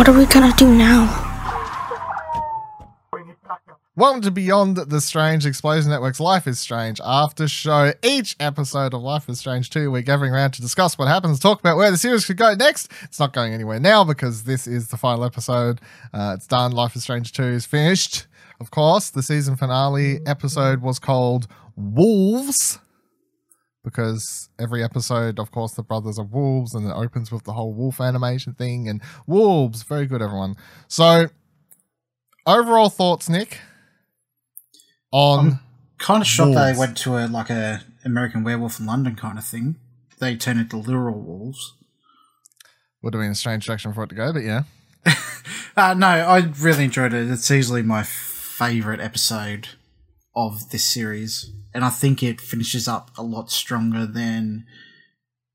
What are we gonna do now? Welcome to Beyond the Strange Explosion Network's Life is Strange after show. Each episode of Life is Strange 2, we're gathering around to discuss what happens, talk about where the series could go next. It's not going anywhere now because this is the final episode. Uh, it's done. Life is Strange 2 is finished. Of course, the season finale episode was called Wolves because every episode, of course, the brothers are wolves and it opens with the whole wolf animation thing and wolves. Very good, everyone. So, overall thoughts, Nick? on I'm kind of shocked wolves. they went to a like a American Werewolf in London kind of thing. They turned into literal wolves. would have been a strange direction for it to go, but yeah. Uh, no, I really enjoyed it. It's easily my favorite episode of this series, and I think it finishes up a lot stronger than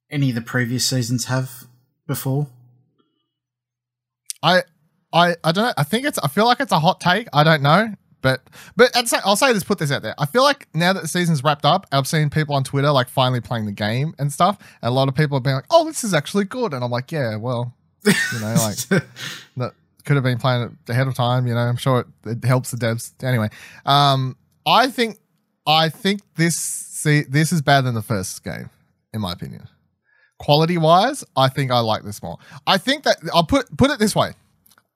any of the previous seasons have before. I I I don't know. I think it's I feel like it's a hot take. I don't know. But but say, I'll say this, put this out there. I feel like now that the season's wrapped up, I've seen people on Twitter like finally playing the game and stuff. And a lot of people have been like, "Oh, this is actually good," and I'm like, "Yeah, well, you know, like that could have been playing it ahead of time. You know, I'm sure it, it helps the devs anyway. Um, I think I think this see this is better than the first game, in my opinion. Quality wise, I think I like this more. I think that I'll put put it this way.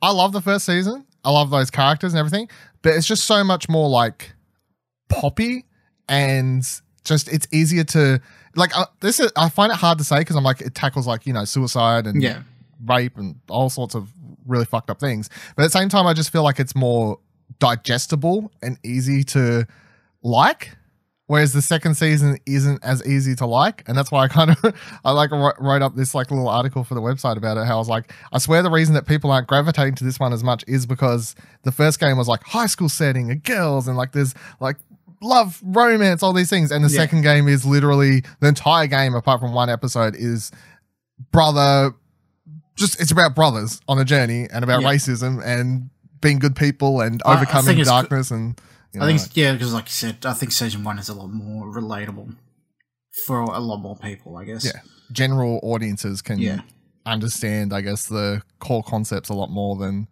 I love the first season. I love those characters and everything, but it's just so much more like poppy and just it's easier to like uh, this is I find it hard to say because I'm like it tackles like you know suicide and Yeah. rape and all sorts of really fucked up things. But at the same time, I just feel like it's more digestible and easy to like. Whereas the second season isn't as easy to like, and that's why I kind of I like wrote up this like little article for the website about it. How I was like, I swear the reason that people aren't gravitating to this one as much is because the first game was like high school setting and girls and like there's like love, romance, all these things, and the Yeah. second game is literally the entire game apart from one episode is brother just it's about brothers on a journey and about Yeah. racism and being good people and overcoming darkness and you I think, know, it's- yeah, because like you said, I think season one is a lot more relatable for a lot more people. I guess. yeah general audiences can Yeah. understand i guess the core concepts a lot more than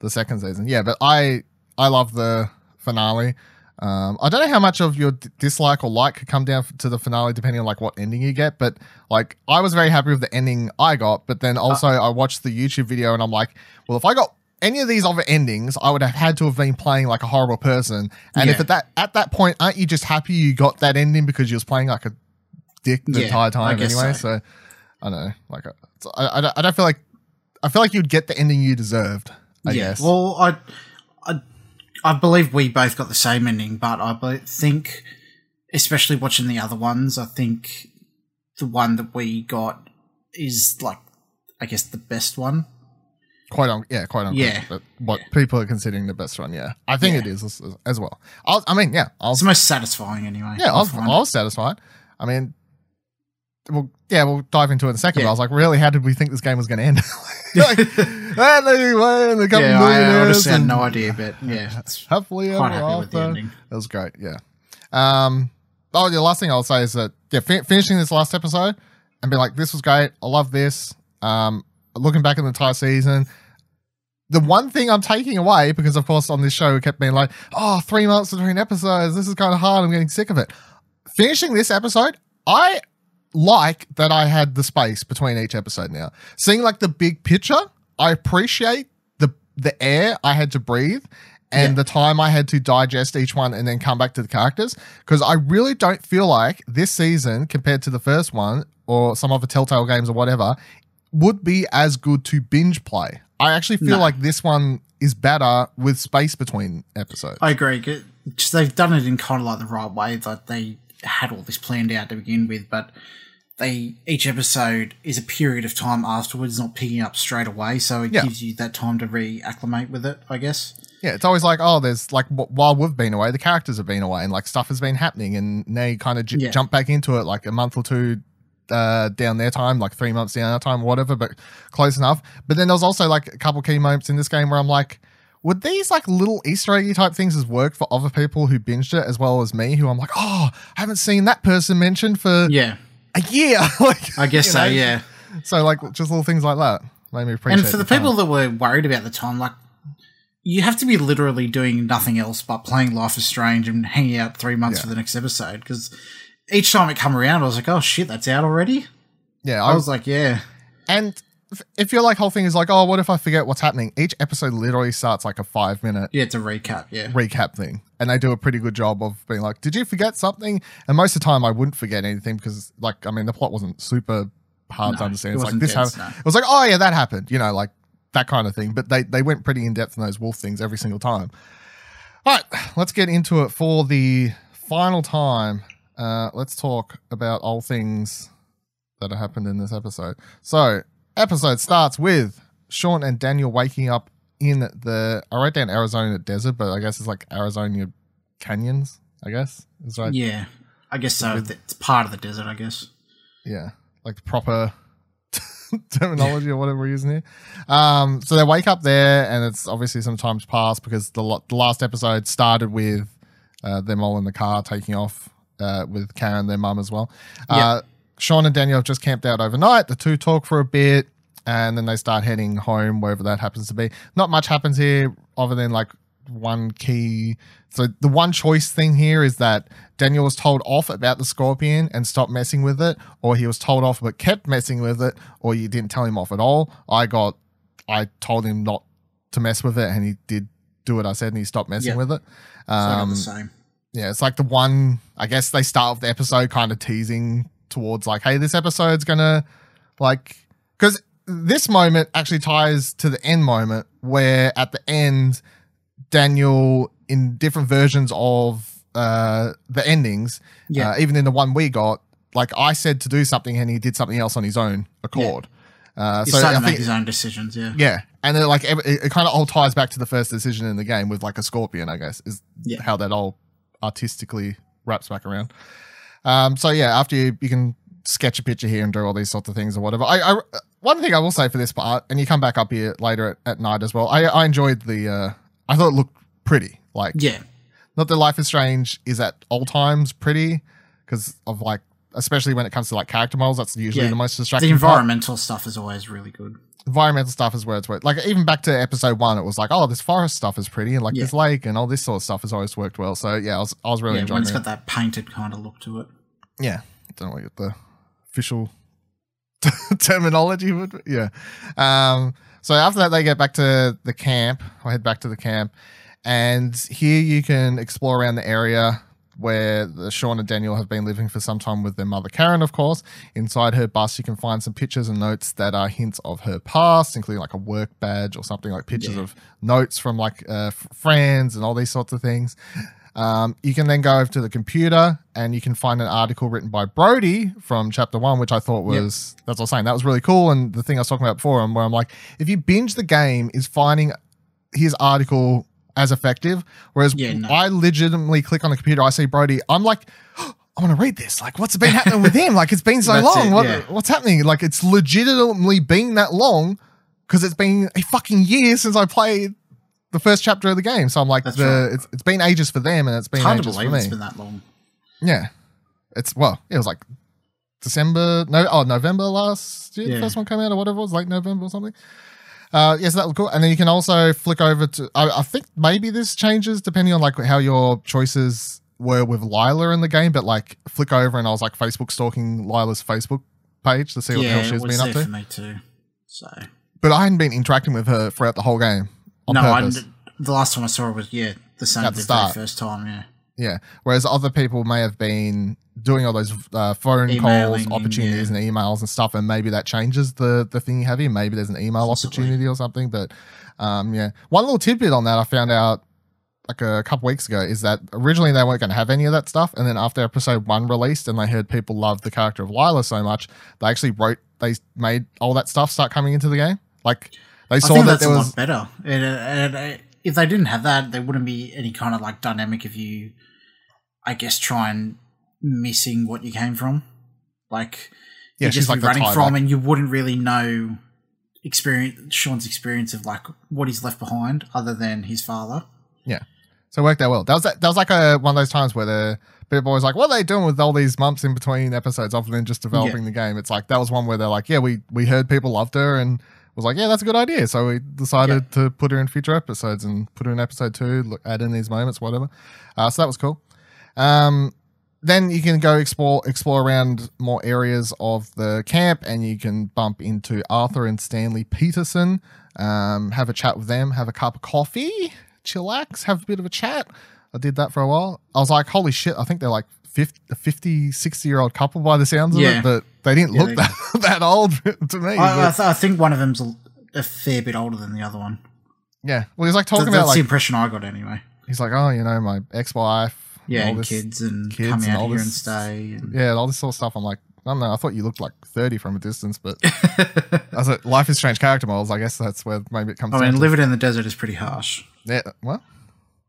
the second season yeah but i i love the finale um, I don't know how much of your d- dislike or like could come down f- to the finale, depending on like what ending you get. But like, I was very happy with the ending I got. But then also, I watched the YouTube video and I'm like, well, if I got any of these other endings, I would have had to have been playing like a horrible person. And if at that at that point, aren't you just happy you got that ending because you was playing like a dick the Yeah, entire time anyway? so. So. I don't know, like, uh, it's- I, I, don't- I don't feel like I feel like you'd get the ending you deserved. I yeah. guess. Well, I, I, I believe we both got the same ending, but I think, especially watching the other ones, I think the one that we got is like, I guess, the best one. Quite on, yeah, quite on. Yeah. but what people are considering the best one, yeah, I think Yeah. it is as, as well. I'll, I mean, yeah, I'll It's the most satisfying, anyway. Yeah, I was. I was satisfied. I mean, well, yeah, we'll dive into it in a second. Yeah. But I was like, really, how did we think this game was going to end? like, and they won, a couple yeah, I millionaires honestly had no idea, but yeah, ever quite happy with the ending. It was great, yeah. Um, oh, the last thing I'll say is that yeah, fin- finishing this last episode and be like, this was great. I love this. Um, looking back at the entire season, the one thing I'm taking away because of course on this show we kept being like, oh, three months between episodes. This is kind of hard. I'm getting sick of it. Finishing this episode, I like that I had the space between each episode now. Seeing like the big picture, I appreciate the the air I had to breathe and the time I had to digest each one and then come back to the characters. Because I really don't feel like this season, compared to the first one or some other Telltale games or whatever, would be as good to binge play. I actually feel No. like this one is better with space between episodes. I agree. Just they've done it in kind of like the right way. That they had all this planned out to begin with, but they each episode is a period of time afterwards, not picking up straight away. So it Yeah. gives you that time to reacclimate with it. I guess. Yeah, it's always like, oh, there's like while we've been away, the characters have been away, and like stuff has been happening, and now you kind of j- Yeah. jump back into it like a month or two uh, down their time, like three months down our time, whatever, but close enough. But then there was also like a couple key moments in this game where I'm like, would these like little Easter eggy type things has worked for other people who binged it as well as me, who I'm like, oh, I haven't seen that person mentioned for Yeah, a year. like, I guess so. know? Yeah. So like just little things like that. made me appreciate. and for the, time. people that were worried about the time, like you have to be literally doing nothing else but playing Life is Strange and hanging out three months Yeah. for the next episode. Because each time it come around, I was like, "Oh shit, that's out already." yeah, I I was like, "Yeah, and if- your like whole thing is like, oh, what if I forget what's happening? Each episode literally starts like a five minute yeah." It's a recap. Yeah, recap thing, and they do a pretty good job of being like, did you forget something? And most of the time, I wouldn't forget anything because, like, I mean, the plot wasn't super hard to No, understand. it It's like this dense, happened. no. It was like, oh yeah, that happened. You know, like that kind of thing. But they they went pretty in depth in those wolf things every single time. All right, let's get into it for the final time. Uh, let's talk about all things that happened in this episode. So, episode starts with Sean and Daniel waking up in the I wrote down Arizona desert, but I guess it's like Arizona canyons. I guess is right. yeah. I guess so. It's part of the desert. I guess. Yeah, like the proper terminology or whatever we're using here. Um, so they wake up there, and it's obviously some times passed because the, lo- the last episode started with uh, them all in the car taking off uh, with Karen, their mum as well. Uh, Sean and Daniel have just camped out overnight. The two talk for a bit, and then they start heading home wherever that happens to be. Not much happens here other than like one key. So the one choice thing here is that Daniel was told off about the scorpion and stopped messing with it, or he was told off but kept messing with it, or you didn't tell him off at all. I got, I told him not to mess with it, and he did do what I said, and he stopped messing Yeah. with it. Um, the same. Yeah, it's like the one. I guess they start off the episode kind of teasing towards like, hey, this episode's gonna like because this moment actually ties to the end moment where at the end, Daniel in different versions of uh the endings, Yeah. uh, even in the one we got, like I said to do something and he did something else on his own accord. Uh, He's so starting I to make think his own decisions. Yeah. yeah, and then like it, it kind of all ties back to the first decision in the game with like a scorpion, I guess, is Yeah. how that all artistically wraps back around. Um, so yeah, after you you can sketch a picture here and do all these sorts of things or whatever. I, I one thing I will say for this part, and you come back up here later at, at night as well. I I enjoyed the. Uh, I thought it looked pretty. Like Yeah. not that Life is Strange is at all times pretty because of like especially when it comes to like character models. That's usually Yeah. the most The distracting. part environmental stuff is always really good. Environmental stuff is where it's worked. Like even back to episode one, it was like, oh, this forest stuff is pretty, and like Yeah. this lake and all this sort of stuff has always worked well. So yeah, I was I was really yeah, enjoying it's it. got that painted kind of look to it. Yeah, don't know what the official terminology would. Be. Yeah. Um. So after that, they get back to the camp. I head back to the camp, and here you can explore around the area where the Sean and Daniel have been living for some time with their mother Karen, of course. Inside her bus, you can find some pictures and notes that are hints of her past, including like a work badge or something like pictures Yeah. of notes from like uh, friends and all these sorts of things. Um, you can then go over to the computer and you can find an article written by Brody from chapter one, which I thought Yep. was that's what I was saying. That was really cool. And the thing I was talking about before, where I'm like, if you binge the game, is finding his article as effective. Whereas Yeah, no. I legitimately click on the computer, I see Brody, I'm like, I want to read this. Like, what's been happening with him? Like, it's been so long. it, what, yeah. What's happening? Like, it's legitimately been that long because it's been a fucking year since I played the first chapter of the game. So I'm like, the, right. it's, it's been ages for them and it's been ages for me. it's been that long. Yeah. It's, well, it was like December, no, oh, November last year, the first one came out or whatever it was, late November or something. Uh, yes, that was cool. And then you can also flick over to, I, I think maybe this changes depending on like how your choices were with Lyla in the game, but like flick over and I was like Facebook stalking Lyla's Facebook page to see what the yeah, hell it she's was been up there to. for me too. So But I hadn't been interacting with her throughout the whole game no, the last time I saw her was yeah the same At the the, very first time. Yeah, Yeah. Whereas other people may have been doing all those uh, phone calls, Emailing and, opportunities, yeah. and emails and stuff, and maybe that changes the the thing you have here. Maybe there's an email Possibly. opportunity or something. But um, yeah, one little tidbit on that I found out like a couple weeks ago is that originally they weren't going to have any of that stuff, and then after episode one released, and they heard people love the character of Lyla so much, they actually wrote they made all that stuff start coming into the game. Like they I saw think that that's there a was lot better. And, if they didn't have that, there wouldn't be any kind of like dynamic if you, I guess, try and missing what you came from. Like yeah, you're just like running tie from, and you wouldn't really know experience Sean's experience of like what he's left behind, other than his father. Yeah, so it worked out well. That was that was like a one of those times where the people was like, "What are they doing with all these months in between episodes, other than just developing the game?" It's like that was one where they're like, "Yeah, we we heard people loved her, and was like, yeah, that's a good idea. So we decided to put her in future episodes and put her in episode two, look, add in these moments, whatever. Uh, so that was cool. Um, then you can go explore explore around more areas of the camp, and you can bump into Arthur and Stanley Peterson. Um, have a chat with them, have a cup of coffee, chillax, have a bit of a chat. I did that for a while. I was like, holy shit! I think they're like 50, a 50 60 year old couple by the sounds of it, but they didn't Yeah, look they- that that old to me. I, I, th- I think one of them's a, a fair bit older than the other one. yeah, well, he's like Th- talking that's about the like impression I got anyway. he's like, oh, you know, my ex wife, Yeah, all and kids and kids come and out here and stay. And, yeah, and all this sort of stuff. I'm like, I don't know. I thought you looked like 30 from a distance, but as a Life is Strange character models, I guess that's where maybe it comes. I mean, to. living in the desert is pretty harsh. Yeah, well,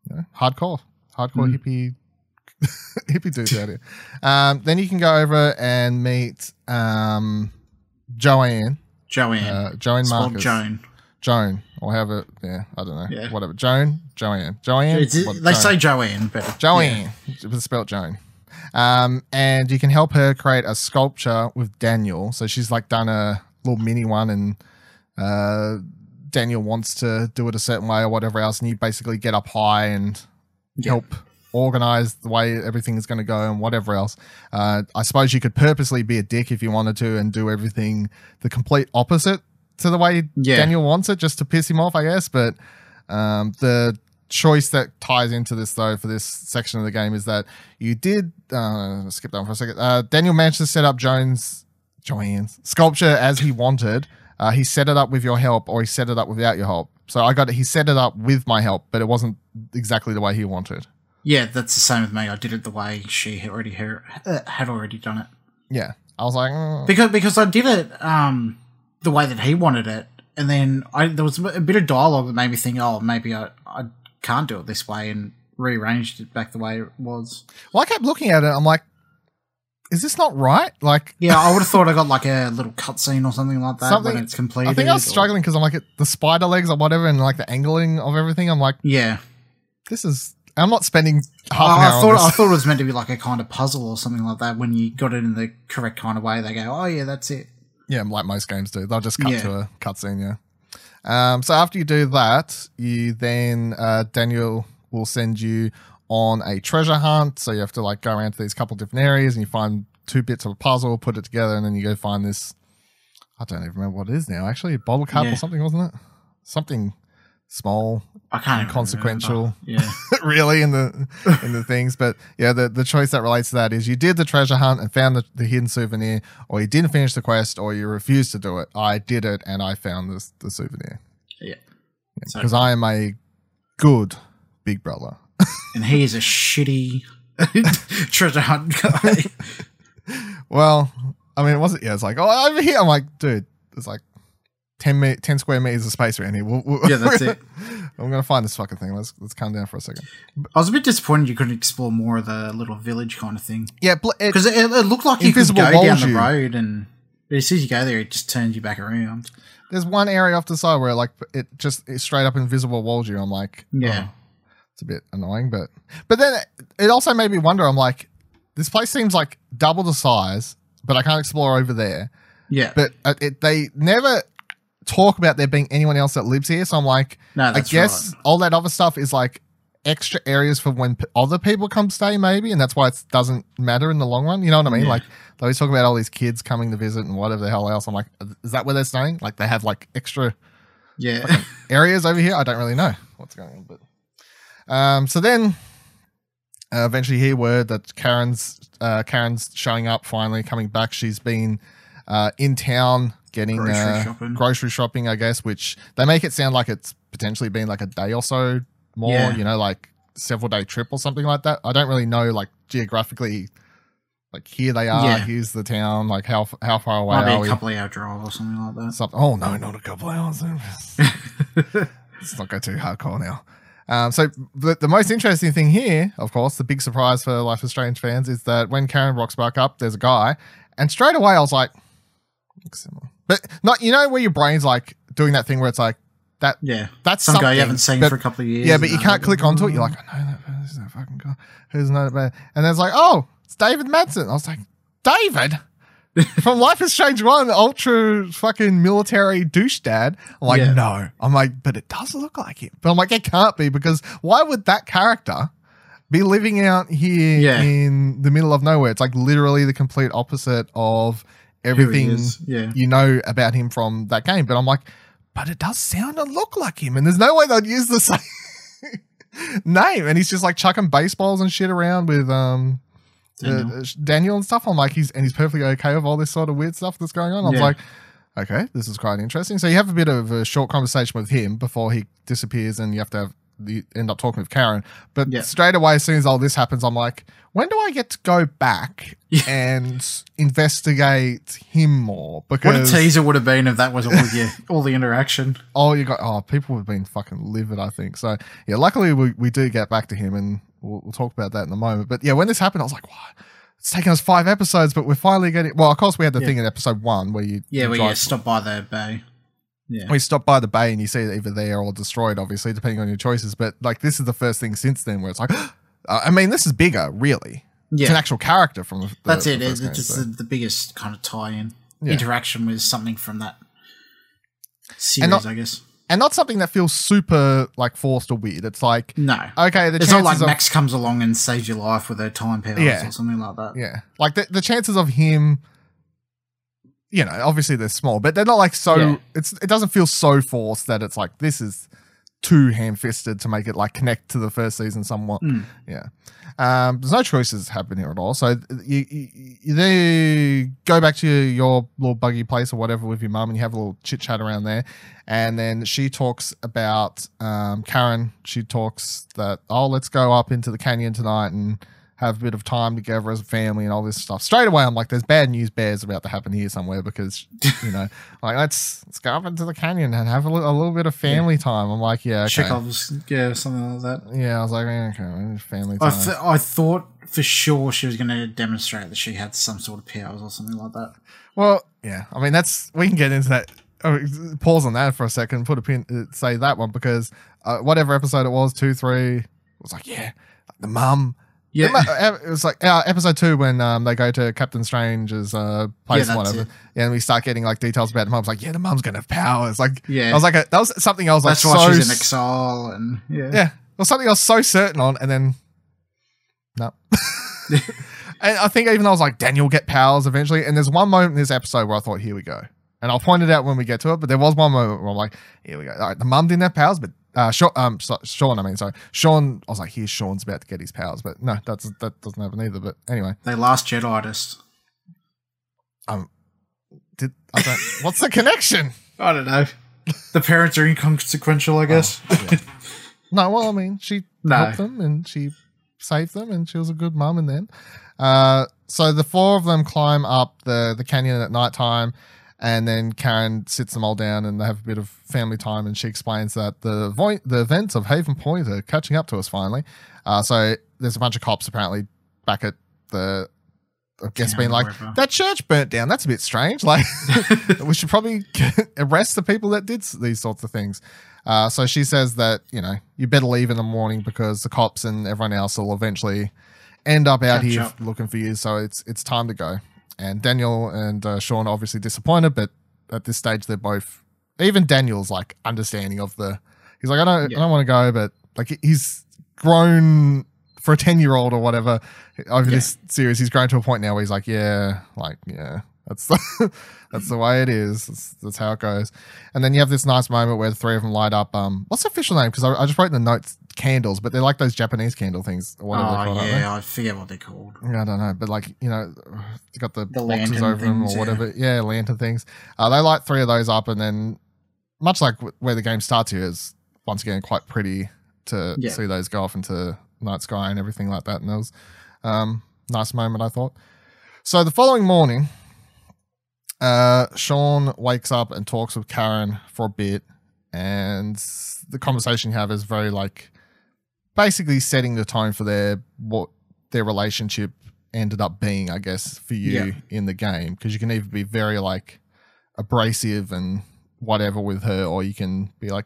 yeah, hardcore, hardcore hippie, hippie dudes out here. Um, then you can go over and meet um, Joanne, Joanne. uh, Joanne Marcus, Joan. Joan, or have it. Yeah, I don't know. Yeah. Whatever. Joan, Joanne, Joanne. It's, what- they Joan. say Joanne, but Joanne. It was spelled Joan. Um, and you can help her create a sculpture with Daniel. So she's like done a little mini one, and uh, Daniel wants to do it a certain way or whatever else. And you basically get up high and Yeah. help organize the way everything is going to go and whatever else. Uh, I suppose you could purposely be a dick if you wanted to and do everything the complete opposite to the way Yeah. Daniel wants it, just to piss him off, I guess. But um, the choice that ties into this though for this section of the game is that you did uh, skip down for a second. Uh, Daniel managed to set up Jones Joanne's sculpture as he wanted. Uh, he set it up with your help, or he set it up without your help. So I got it. He set it up with my help, but it wasn't exactly the way he wanted. yeah, that's the same with me. I did it the way she had already her, uh, had already done it Yeah, I was like, mm. because because I did it um, the way that he wanted it, and then I there was a bit of dialogue that made me think, oh, maybe I I can't do it this way, and rearranged it back the way it was. well, I kept looking at it. I'm like, is this not right? Like, Yeah, I would have thought I got like a little cutscene or something like that Something- when it's completed. I think I was struggling because I'm like the spider legs or whatever, and like the angling of everything. I'm like, Yeah, this is. I'm not spending half I, an I hour thought on I thought it was meant to be like a kind of puzzle or something like that. When you got it in the correct kind of way, they go, "Oh yeah, that's it." Yeah, like most games do. They'll just cut Yeah. to a cutscene. Yeah. Um, so after you do that, you then uh, Daniel will send you on a treasure hunt. So you have to like go around to these couple different areas and you find two bits of a puzzle, put it together, and then you go find this. I don't even remember what it is now. Actually, a bottle cap Yeah. or something, wasn't it? Something small, I can't even Inconsequential. Oh, yeah, really in the in the things. But yeah, the, the choice that relates to that is you did the treasure hunt and found the, the hidden souvenir, or you didn't finish the quest, or you refused to do it. I did it and I found this the souvenir yeah. So- because I am a good big brother. and he is a shitty treasure hunt guy. Well, I mean, it wasn't. Yeah, it's like oh over here. I'm like, dude, it's like. 10, me- 10 square meters of space around here. We'll, we'll- Yeah, that's it. I'm gonna find this fucking thing. Let's let's calm down for a second. I was a bit disappointed you couldn't explore more of the little village kind of thing Yeah, bl- it, because it, it looked like you Invisible could go down the you. road and. As soon as you go there, it just turns you back around. there's one area off the side where like it just it's straight up invisible walls you. I'm like, Yeah. oh, it's a bit annoying, but but then it also made me wonder. I'm like, this place seems like double the size, but I can't explore over there. Yeah. But uh, it, they never talk about there being anyone else that lives here. So I'm like, no, I guess all that other stuff is like extra areas for when p- other people come stay, maybe, and that's why it doesn't matter in the long run. You know what I mean? Yeah. Like they always talk about all these kids coming to visit and whatever the hell else. I'm like, is that where they're staying? Like they have like extra. Yeah. areas over here. I don't really know what's going on, but um, so then uh, eventually hear word that Karen's uh, Karen's showing up finally coming back. She's been uh, in town getting Grocery uh, shopping. grocery shopping, I guess, which they make it sound like it's potentially been like a day or so more. Yeah. You know, like several day trip or something like that. I don't really know like geographically. Like here they are. Yeah. Here's the town. Like how how far away Might be are a we? couple of hour drive or something like that. Something. Oh no, not a couple hours. Let's not go too hardcore now. Um, so the, the most interesting thing here, of course, the big surprise for Life is Strange fans is that when Karen rocks back up, there's a guy, and straight away I was like, looks similar, but not. You know where your brain's like doing that thing where it's like that. Yeah. That's Some something. guy you haven't seen but- for a couple of years. yeah, but you can't click onto it. You're like, mm. I know that person, that fucking guy. Who's not bad? And then it's like, oh, it's David Madsen. I was like, David, from Life is Strange One, ultra fucking military douche dad. I'm like, Yeah. no. I'm like, but it does look like him. But I'm like, it can't be because why would that character be living out here Yeah. in the middle of nowhere? It's like literally the complete opposite of everything Yeah. you know about him from that game. But I'm like, but it does sound and look like him, and there's no way they'd use the same name. And he's just like chucking baseballs and shit around with um Daniel. Daniel, uh, Daniel and stuff. I'm like, he's and he's perfectly okay with all this sort of weird stuff that's going on. I'm Yeah. like, okay, this is quite interesting. So you have a bit of a short conversation with him before he disappears, and you have to have you end up talking with Karen. But Yeah. straight away, as soon as all this happens, I'm like, when do I get to go back and investigate him more? Because what a teaser would have been if that was all your all the interaction. oh, you got oh, people have been fucking livid. I think so. Yeah, luckily we, we do get back to him, and we'll, we'll talk about that in a moment. But yeah, when this happened, I was like, what? It's taken us five episodes, but we're finally getting. Well, of course, we had the Yeah. thing in episode one where you Yeah, where you stop by the bay. Yeah. we stop by the bay and you see it either there or destroyed, obviously, depending on your choices. But like, this is the first thing since then where it's like, uh, I mean, this is bigger, really. It's an actual character from the. the That's the it. first It's game, just so. the, the biggest kind of tie-in Yeah. interaction with something from that series, not- I guess. and not something that feels super like forced or weird. It's like, No, okay, the it's not like of, Max comes along and saves your life with her time powers Yeah. or something like that. Yeah. Like the, the chances of him, you know, obviously they're small, but they're not like so, Yeah. it's, it doesn't feel so forced that it's like, this is too ham fisted to make it like connect to the first season somewhat. Mm. Yeah. Um, there's no choices happen here at all. So you, you, go back to your, your little buggy place or whatever with your mum and you have a little chit chat around there. And then she talks about um, Karen. She talks that, oh, let's go up into the canyon tonight and have a bit of time together as a family and all this stuff. Straight away, I'm like, there's bad news bears about to happen here somewhere because, you know, like, let's, let's go up into the canyon and have a, a little bit of family time. I'm like, yeah, okay. Chekhov's, yeah, something like that. Yeah, I was like, okay, family I, time. th- I thought for sure she was going to demonstrate that she had some sort of powers or something like that. Well, yeah. I mean, that's we can get into that. oh, pause on that for a second. Put a pin. Uh, say that one because uh, whatever episode it was, two, three, it was like, yeah, the mum. Yeah, uh, It was like uh, episode two when um, they go to Captain Strange's uh, place Yeah, and whatever. it. And we start getting like details about the mum's like, yeah, the mom's gonna have powers. Like, Yeah. I was like, a, that was something I was that's like, why so she's in exile and yeah. yeah, was something I was so certain on, and then no. and I think even though I was like, Daniel get powers eventually, and there's one moment in this episode where I thought, here we go. And I'll point it out when we get to it, but there was one moment where I'm like, here we go. All right, the mum didn't have powers, but uh, Sean, um, so, Sean, I mean, sorry, Sean. I was like, here's Sean's about to get his powers, but no, that's that doesn't happen either. But anyway, They last Jedi us. did I don't, what's the connection? I don't know. The parents are inconsequential, I guess. No, well, I mean, she No. helped them and she saved them, and she was a good mum. And then, uh, so the four of them climb up the the canyon at nighttime, and then Karen sits them all down, and they have a bit of family time. And she explains that the vo- the events of Haven Point are catching up to us finally. Uh, so there's a bunch of cops apparently back at the. I guess being like wherever. that church burnt down. That's a bit strange. Like we should probably arrest the people that did these sorts of things. Uh, so she says that you know you better leave in the morning because the cops and everyone else will eventually end up out Catch here up. looking for you. So it's it's time to go. And Daniel and uh, Sean are obviously disappointed, but at this stage they're both. Even Daniel's like understanding of the. He's like, I don't, Yeah. I don't want to go, but like he's grown for a ten year old or whatever over Yeah. this series. He's grown to a point now where he's like, yeah, like yeah, that's the that's the way it is. That's, that's how it goes. And then you have this nice moment where the three of them light up. Um, what's the official name? Because I, I just wrote in the notes candles, but they're like those Japanese candle things or whatever oh called. yeah, I forget what they're called. Yeah, I don't know, but like you know, they got the, The boxes over them or whatever. Yeah. lantern things. Uh, they light three of those up, and then much like where the game starts here is once again quite pretty to Yeah. see those go off into night sky and everything like that. And it was um, nice moment, I thought. So the following morning, uh, Sean wakes up and talks with Karen for a bit, and the conversation you have is very like basically setting the tone for their what their relationship ended up being, I guess, for you Yeah. in the game. Because you can either be very like abrasive and whatever with her, or you can be like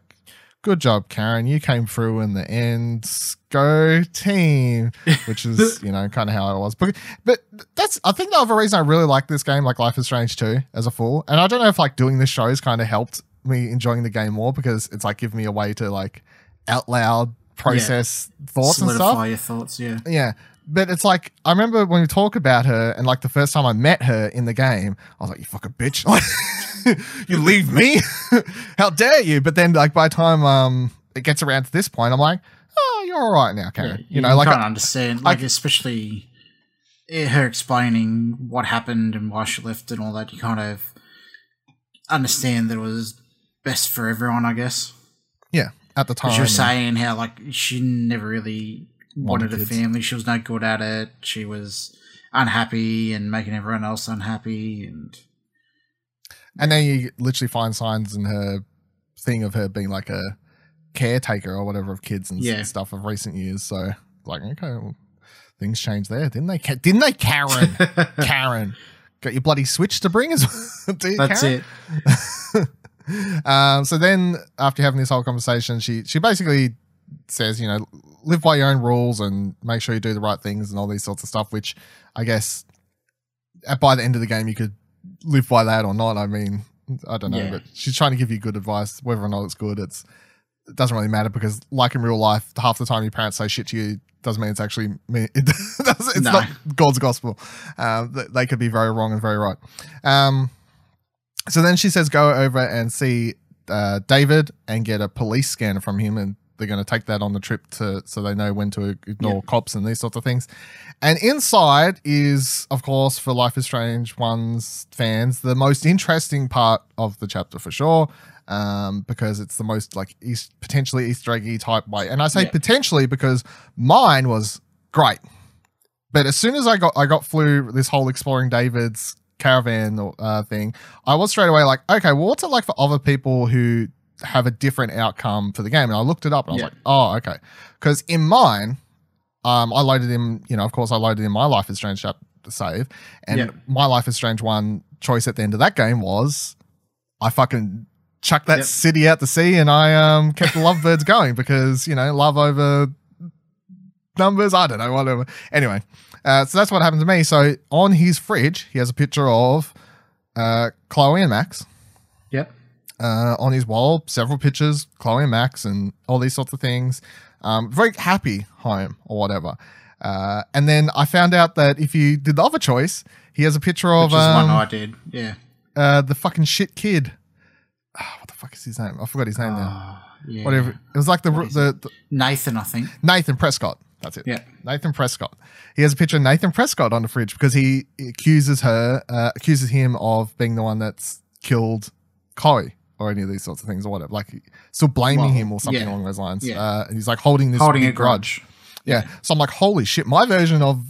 good job, Karen. You came through in the end. Go team, which is you know kind of how I was. But but that's I think the other reason I really like this game, like Life is Strange 2, as a fool. And I don't know if like doing this show has kind of helped me enjoying the game more because it's like giving me a way to like out loud process thoughts and Solidify stuff. your thoughts, yeah. Yeah. But it's like I remember when we talk about her and like the first time I met her in the game, I was like, You fucking bitch. You leave me? How dare you? But then like by the time um it gets around to this point, I'm like, Oh, you're all right now, Karen. you know, like I can't understand, like especially eh, her explaining what happened and why she left and all that. You kind of understand that it was best for everyone, I guess. At the time. Because you were saying how like she never really wanted, Wanted a family. She was no good at it. She was unhappy and making everyone else unhappy. And And then you literally find signs in her thing of her being like a caretaker or whatever of kids and Yeah. stuff of recent years. So like, okay, well, things changed there, didn't they? Didn't they, Karen? Karen, got your bloody switch to bring as well. that's Karen? it. um, so then after having this whole conversation, she she basically says, you know, live by your own rules and make sure you do the right things and all these sorts of stuff. Which I guess at, by the end of the game you could live by that or not. I mean, I don't know, Yeah. but she's trying to give you good advice. Whether or not it's good, it's it doesn't really matter because, like in real life, half the time your parents say shit to you doesn't mean it's actually me. It it's No. not God's gospel. Um, they could be very wrong and very right. Um, so then she says, go over and see uh, David and get a police scanner from him, and they're going to take that on the trip to so they know when to ignore cops and these sorts of things. And inside is, of course, for Life is Strange one's fans, the most interesting part of the chapter for sure. Um, because it's the most like East, potentially Easter eggy type way, and I say Yeah. potentially because mine was great. But as soon as I got I got through this whole exploring David's caravan uh, thing, I was straight away like, okay, well, what's it like for other people who have a different outcome for the game? And I looked it up and I was like, oh, okay, because in mine, um, I loaded in, you know, of course, I loaded in my Life is Strange app to save, and Yeah. my Life is Strange one choice at the end of that game was, I fucking chucked that Yep. city out to sea and I um kept the lovebirds going because you know love over numbers. I don't know, whatever. Anyway, uh, so that's what happened to me. So on his fridge, he has a picture of uh, Chloe and Max. Yep. Uh, on his wall, several pictures, Chloe and Max, and all these sorts of things. Um, very happy home or whatever. Uh, and then I found out that if you did the other choice, he has a picture of Which is um, one I did. Yeah. uh, the fucking shit kid. Ah, what the fuck is his name? I forgot his name now. Oh, yeah. Whatever. It was like the, the, the Nathan, I think. Nathan Prescott. That's it. Yeah. Nathan Prescott. He has a picture of Nathan Prescott on the fridge because he accuses her, uh, accuses him of being the one that's killed Chloe or any of these sorts of things or whatever. Like still blaming Well, him or something yeah. along those lines. Yeah. Uh, and he's like holding this Holding big a grudge. Yeah. So I'm like, holy shit, my version of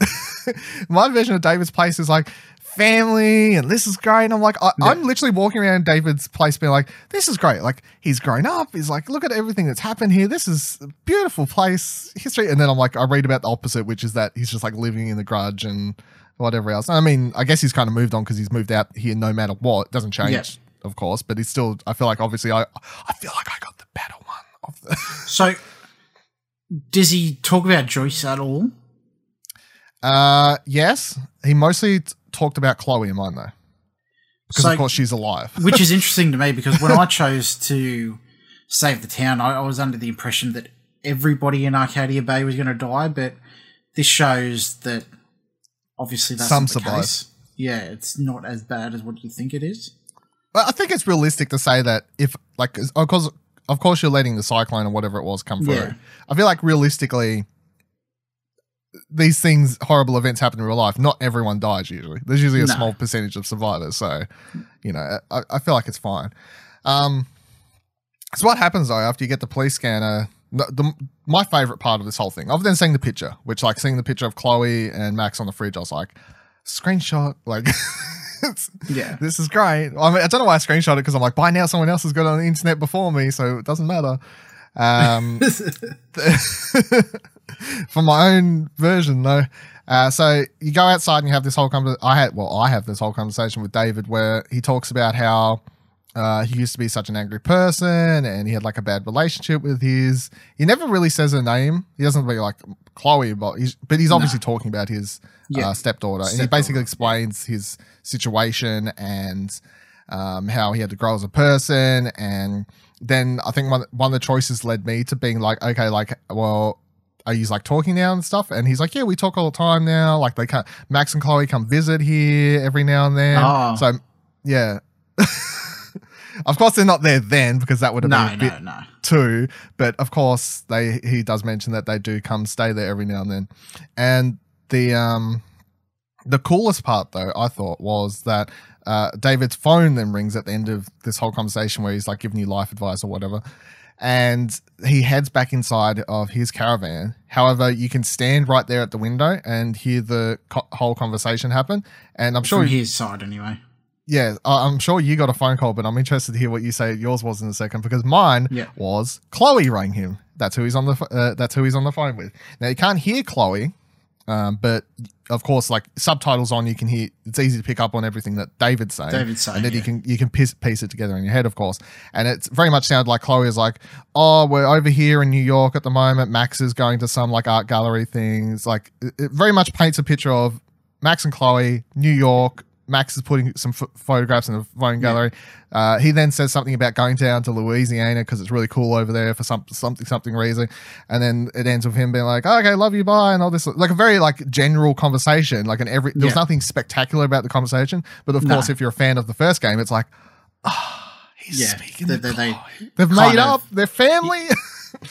my version of David's place is like family and this is great. And I'm like, I, Yeah. I'm literally walking around David's place being like, this is great. Like he's grown up. He's like, look at everything that's happened here. This is a beautiful place, history. And then I'm like, I read about the opposite, which is that he's just like living in the grudge and whatever else. I mean, I guess he's kind of moved on because he's moved out here no matter what. It doesn't change, Yeah. of course, but he's still, I feel like obviously I, I feel like I got the better one of the. So, does he talk about Joyce at all? Uh, yes, he mostly t- talked about Chloe in mine though, because So- of course she's alive. Which is interesting to me because when I chose to save the town, I, I was under the impression that everybody in Arcadia Bay was going to die, but this shows that obviously that's Some not the survive. case. Yeah, it's not as bad as what you think it is. But I think it's realistic to say that if, like, of course, of course, you're letting the cyclone or whatever it was come through. Yeah. I feel like realistically, these things, horrible events happen in real life. Not everyone dies usually. There's usually a No. small percentage of survivors. So, you know, I, I feel like it's fine. Um, so what happens though after you get the police scanner? The, the, my favorite part of this whole thing, other than seeing the picture, which like seeing the picture of Chloe and Max on the fridge, I was like, screenshot, like. it's, Yeah. this is great. I, mean, I don't know why I screenshot it because I'm like, by now someone else has got it on the internet before me, so it doesn't matter. Um, for my own version, though. Uh, so you go outside and you have this whole conversation. I had, well, I have this whole conversation with David where he talks about how uh, he used to be such an angry person and he had like a bad relationship with his he never really says her name he doesn't really like chloe but he's but he's obviously talking about his Yeah. uh, stepdaughter and he basically explains his situation and um, how he had to grow as a person and then i think one, one of the choices led me to being like okay like well are you like talking now and stuff and he's like yeah we talk all the time now. Like they come max and chloe come visit here every now and then. Oh. so yeah. Of course they're not there then because that would have No, been a bit no, no. too but of course they he does mention that they do come stay there every now and then. And the um the coolest part though i thought was that uh david's phone then rings at the end of this whole conversation where he's like giving you life advice or whatever and he heads back inside of his caravan however you can stand right there at the window and hear the co- whole conversation happen and i'm sure From his side, anyway. yeah, I'm sure you got a phone call, but I'm interested to hear what you say yours was in a second because mine Yeah. was Chloe rang him. That's who he's on the uh, that's who he's on the phone with. Now you can't hear Chloe, um, but of course, like subtitles on, you can hear. It's easy to pick up on everything that David's saying. David's saying, and then you can you can piece, piece it together in your head, of course. And it's very much sounded like Chloe is like, "Oh, we're over here in New York at the moment. Max is going to some like art gallery things. Like, it, it very much paints a picture of Max and Chloe, New York. Max is putting some ph photographs in the phone gallery. Uh, he then says something about going down to Louisiana because it's really cool over there for some something something reason, and then it ends with him being like, "Okay, love you, bye," and all this like a very like general conversation. Like an every there was Yeah. nothing spectacular about the conversation, but of No. course, if you're a fan of the first game, it's like, ah, he's Yeah, speaking they- they-. They've made of- up. They're family.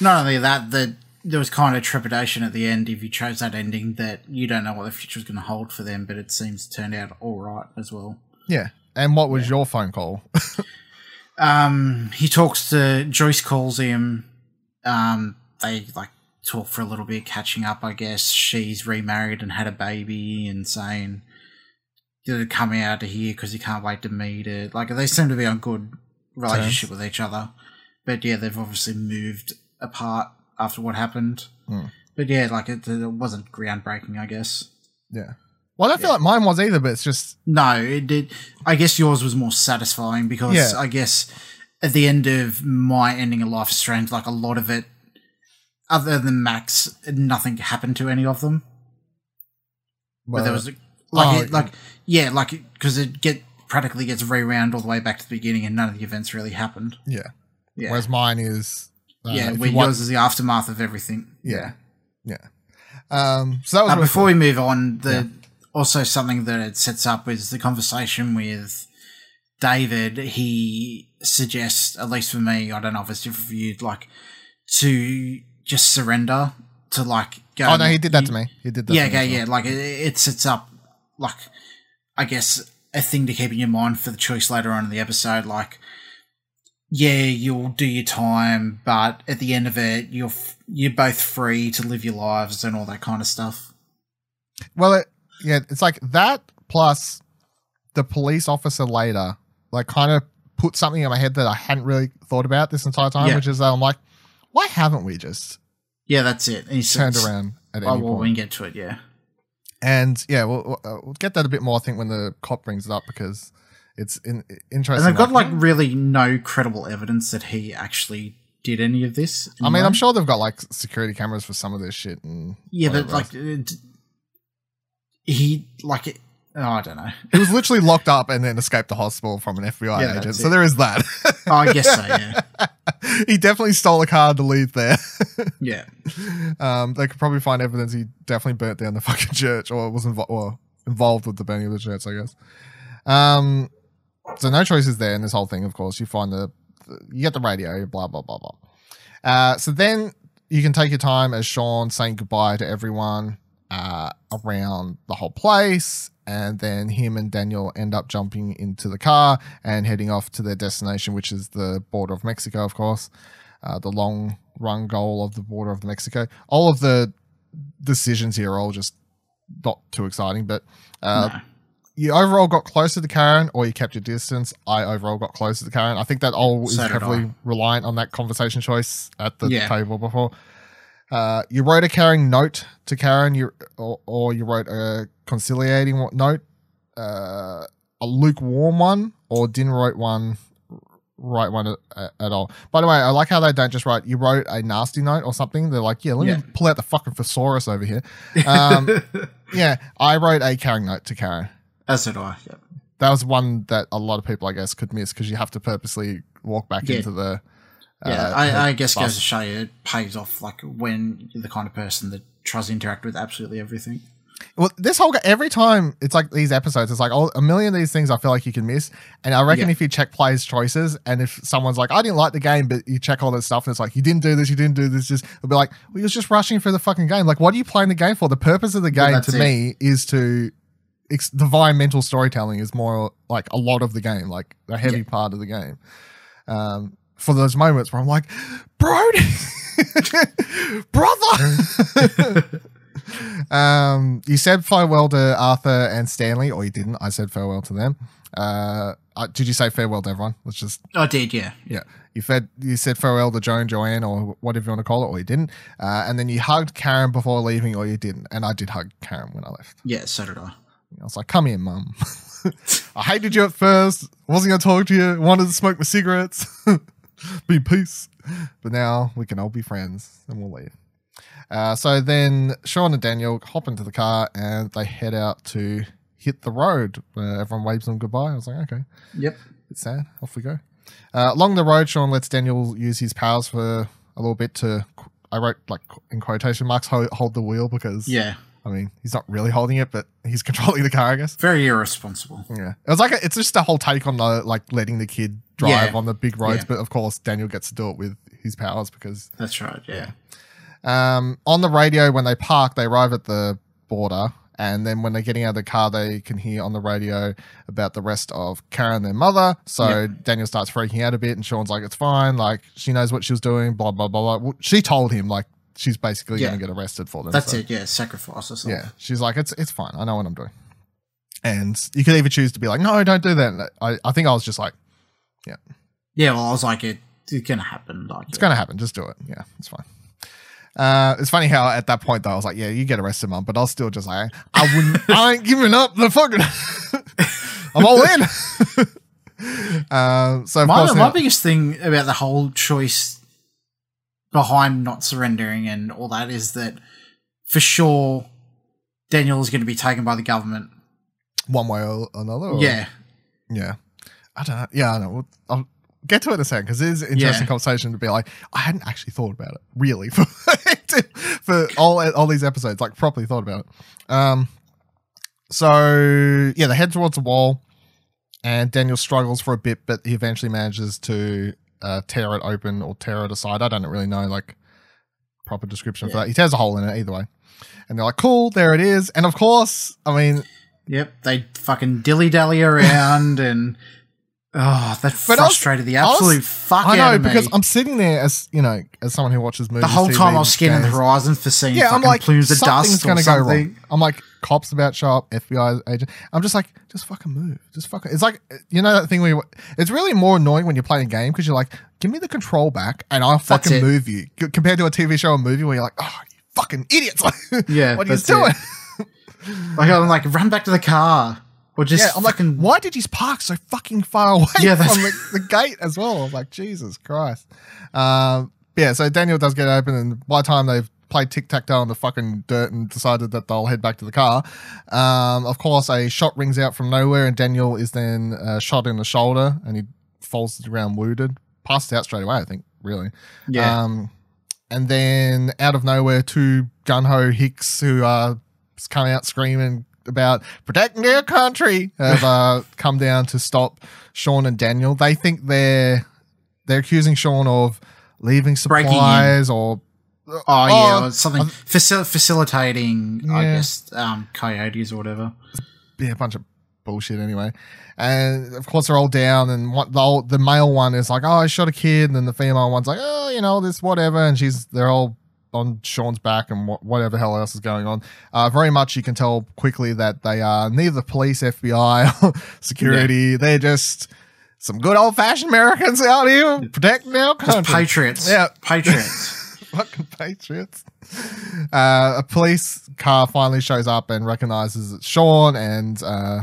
Not only that, the there was kind of trepidation at the end if you chose that ending that you don't know what the future is going to hold for them, but it seems to turn out all right as well. yeah. And what was your phone call? Um, he talks to Joyce, calls him. Um, they like talk for a little bit, catching up. I guess she's remarried and had a baby, and saying to come out of here because he can't wait to meet it. Like they seem to be on good relationship with each other, but yeah, they've obviously moved apart after what happened. Hmm. But yeah, like it, it wasn't groundbreaking, I guess. yeah. Well, I don't feel like mine was either, but it's just No, it did. I guess yours was more satisfying because Yeah. I guess at the end of my ending of Life is Strange, like a lot of it, other than Max, nothing happened to any of them. but there was like, oh, it, like yeah, like because it get practically gets rewound all the way back to the beginning, and none of the events really happened. yeah. Yeah, Whereas mine is uh, yeah. if Where you want- is the aftermath of everything. Yeah. Yeah. Um, so that was Uh, before cool. we move on, the also something that it sets up is the conversation with David. He suggests, at least for me, I don't know if it's different for you, like to just surrender to like go. Oh no, he did that to me. He did that. Yeah, to me okay, well. yeah. Like it, it sets up like I guess a thing to keep in your mind for the choice later on in the episode. Like, yeah, you'll do your time, but at the end of it, you're f- you're both free to live your lives and all that kind of stuff. Well, it, yeah, it's like that plus the police officer later, like, kind of put something in my head that I hadn't really thought about this entire time, Yeah. which is that I'm like, why haven't we just Yeah, that's it. And he turned around at Oh, any well, point? we can get to it. Yeah, And yeah, we'll, we'll, uh, we'll get that a bit more, I think, when the cop brings it up because it's in, and interesting. they've got like really no credible evidence that he actually did any of this. I mean. I'm sure they've got like security cameras for some of this shit. And Yeah, but like it, he like it. Oh, I don't know. he was literally locked up and then escaped the hospital from an FBI Yeah, agent. So it. there is that. Oh, I guess so. Yeah, he definitely stole a car to leave there. yeah. um, they could probably find evidence he definitely burnt down the fucking church or was invo- or involved with the burning of the church, I guess. Um, so no choices there in this whole thing. Of course, you find the, the you get the radio, blah blah blah blah. Uh, so then you can take your time as Sean saying goodbye to everyone uh, around the whole place, and then him and Daniel end up jumping into the car and heading off to their destination, which is the border of Mexico, of course. Uh, the long run goal of the border of Mexico. All of the decisions here are all just not too exciting, but uh. You overall got closer to Karen or you kept your distance. I overall got closer to Karen. I think that all is So did heavily I. reliant on that conversation choice at the Yeah. table before. Uh, you wrote a caring note to Karen, you or, or you wrote a conciliating note, uh, a lukewarm one, or didn't write one write one at, at all. By the way, I like how they don't just write. You wrote a nasty note or something. They're like, yeah, let Yeah. me pull out the fucking thesaurus over here. Um, yeah, I wrote a Karen note to Karen. As did I. Yep. That was one that a lot of people, I guess, could miss because you have to purposely walk back Yeah. into the. Yeah, uh, I, I guess bus. goes to show you it pays off. Like when you're the kind of person that tries to interact with absolutely everything. Well, this whole every time it's like these episodes, it's like oh, a million of these things I feel like you can miss. And I reckon Yeah. if you check players' choices, and if someone's like, I didn't like the game, but you check all this stuff, and it's like you didn't do this, you didn't do this, just it'll be like, well, you're just rushing through the fucking game. Like, what are you playing the game for? The purpose of the game that's to it. me is to ex- divine mental storytelling is more like a lot of the game, like a heavy Yeah. part of the game. Um, for those moments where I'm like, Brody, brother. um, you said farewell to Arthur and Stanley, or you didn't. I said farewell to them. Uh, uh, did you say farewell to everyone? Let's just I did, yeah. yeah. You fed you said farewell to Joan, Joanne, or whatever you want to call it, or you didn't. Uh, and then you hugged Karen before leaving, or you didn't. And I did hug Karen when I left. Yeah, so did I. I was like, "Come here, mum." I hated you at first. Wasn't gonna talk to you. Wanted to smoke my cigarettes. be peace. But now we can all be friends, and we'll leave. Uh, so then Sean and Daniel hop into the car and they head out to hit the road. Everyone waves them goodbye. I was like, okay, Yep. it's sad. Off we go. Uh, along the road, Sean lets Daniel use his powers for a little bit to. I wrote like in quotation marks hold, hold the wheel because Yeah. I mean he's not really holding it, but he's controlling the car. I guess. Very irresponsible. Yeah, it was like a, it's just a whole take on the like letting the kid drive Yeah. on the big roads, Yeah. but of course Daniel gets to do it with his powers because That's right, yeah. um, on the radio when they park, they arrive at the border, and then when they're getting out of the car, they can hear on the radio about the rest of Karen, their mother. So Daniel starts freaking out a bit, and Sean's like, "It's fine, like she knows what she was doing." Blah blah blah blah. She told him like she's basically Yeah. going to get arrested for them. That's so- it, yeah. Sacrifice herself. Yeah, she's like, "It's it's fine. I know what I'm doing." And you could either choose to be like, "No, don't do that." I I think I was just like, Yeah, well, I was like, it, it's going to happen. Like, It's gonna happen. Just do it. Yeah, it's fine. Uh, it's funny how at that point though I was like, yeah, you get arrested, mum, but I was still just like, I wouldn't, I ain't giving up the fucking, I'm all in. um, so of my, course, my biggest thing about the whole choice behind not surrendering and all that is that for sure Daniel is going to be taken by the government. one way or another. or- Yeah. yeah. I don't know. Yeah, I know. I'll get to it in a second because it is an interesting Yeah. conversation to be like, I hadn't actually thought about it really for for all all these episodes, like properly thought about it. Um, so yeah, they head towards the wall, and Daniel struggles for a bit, but he eventually manages to uh, tear it open or tear it aside. I don't really know like proper description for that. He tears a hole in it either way, and they're like, "Cool, there it is." And of course, I mean, Yep. They fucking dilly dally around and. Oh, that But I was- frustrated the I was- absolute fuck I out of me. because I'm sitting there as you know, as someone who watches movies. the whole TV, time I was scanning the horizon for seeing Yeah, I'm fucking like, plumes of something's dust or gonna go wrong. I'm like, cops about show up, FBI agent. I'm just like, just fucking move, just fucking. It's like you know that thing where you, it's really more annoying when you're playing a game because you're like, give me the control back and I'll fucking move you. Compared to a TV show or movie where you're like, oh, you fucking idiots! Yeah, what are you doing? Like I'm like, run back to the car. Or just Yeah, I'm like, fucking why did you park so fucking far away Yeah, from the, the gate as well? I'm like, Jesus Christ. Um, yeah, so Daniel does get open, and by the time they've played tic tac toe on the fucking dirt and decided that they'll head back to the car, um, of course, a shot rings out from nowhere, and Daniel is then uh, shot in the shoulder, and he falls to the ground wounded, passed out straight away. I think, really. Yeah. Um, and then out of nowhere, two gun ho hicks who are coming out screaming about protecting their country have uh, come down to stop Sean and Daniel. They think they're they're accusing Sean of leaving supplies or Oh, yeah, Oh, something facil- facilitating, I guess, um, coyotes or whatever. yeah, a bunch of bullshit anyway. And of course, they're all down. And what the old, the male one is like, "Oh, I shot a kid," and then the female one's like, "Oh, you know, this whatever." And she's they're all on Sean's back and what, whatever hell else is going on. Uh, very much, you can tell quickly that they are neither the police, FBI, security. They're just some good old fashioned Americans out here protecting our Just country. patriots. Yeah. Patriots. Fucking Patriots. Uh, a police car finally shows up and recognizes it's Sean and uh,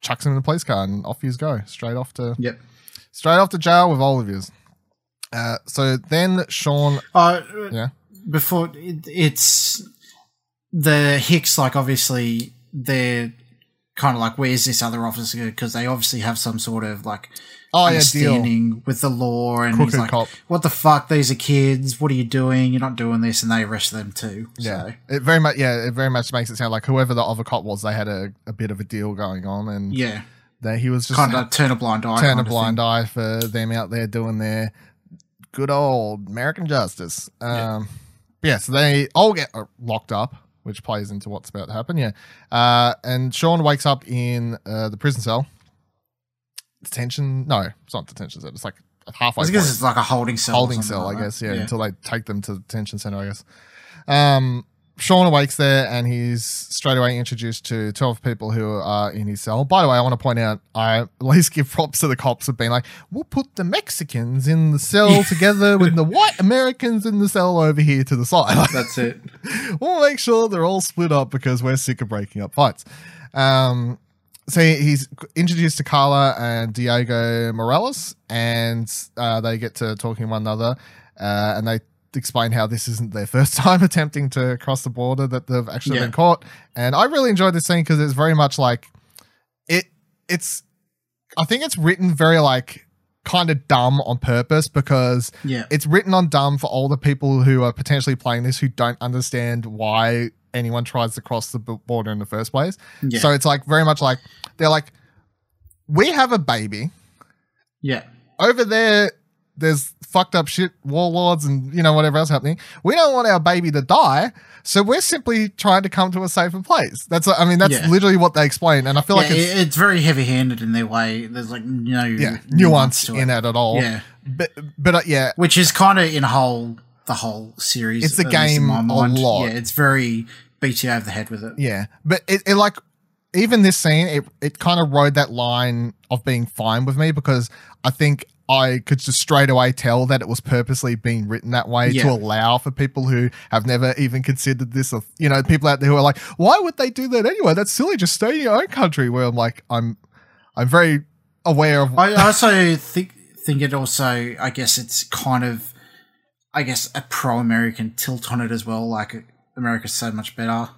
chucks him in the police car and off you go, straight off to yep. straight off to jail with all of yous. Uh, so then Sean, Uh, yeah, before it, it's the Hicks, like obviously they're kind of like, where's this other officer? Because they obviously have some sort of like oh yeah, understanding with the law, and he's like, cop. "What the fuck? These are kids. What are you doing? You're not doing this." And they arrest them too. Yeah, So, it very much. Yeah, it very much makes it sound like whoever the other cop was, they had a, a bit of a deal going on, and yeah, that he was just kind of turn a blind eye. turn a blind thing. eye for them out there doing their good old American justice. Um, yeah. so they all get uh, locked up, which plays into what's about to happen. Yeah, uh, and Sean wakes up in uh, the prison cell. Detention? No, it's not detention cell. It's like a halfway. I guess it's like a holding cell. holding cell, like I guess. Yeah, until they take them to the detention center, I guess. Um, Sean awakes there, and he's straight away introduced to twelve people who are in his cell. By the way, I want to point out, I at least give props to the cops of being like, "We'll put the Mexicans in the cell together with the white Americans in the cell over here to the side." That's it. we'll make sure they're all split up because we're sick of breaking up fights. Um, so he's introduced to Carla and Diego Morales, and uh, they get to talking to one another, uh, and they explain how this isn't their first time attempting to cross the border; that they've actually Yeah. been caught. And I really enjoyed this scene because it's very much like it. It's, I think it's written very like kind of dumb on purpose because Yeah, it's written on dumb for all the people who are potentially playing this who don't understand why anyone tries to cross the border in the first place. yeah, So it's like very much like they're like, we have a baby yeah, over there. There's fucked up shit, warlords, and you know whatever else happening. We don't want our baby to die, so we're simply trying to come to a safer place. That's, I mean, that's Yeah. literally what they explain, and I feel yeah. like it's it's very heavy-handed in their way. There's like no yeah nuance in it at all. Yeah, But but uh, yeah, which is kind of in whole the whole series. It's in game a lot. Yeah, it's very beat you over the head with it. Yeah, but it, it like even this scene, it it kind of rode that line of being fine with me because I think I could just straight away tell that it was purposely being written that way to allow for people who have never even considered this. Or, you know, people out there who are like, why would they do that anyway? That's silly. Just stay in your own country. Where I'm like, I'm, I'm very aware of. I also think think it also. I guess it's kind of, I guess a pro-American tilt on it as well. Like America's so much better.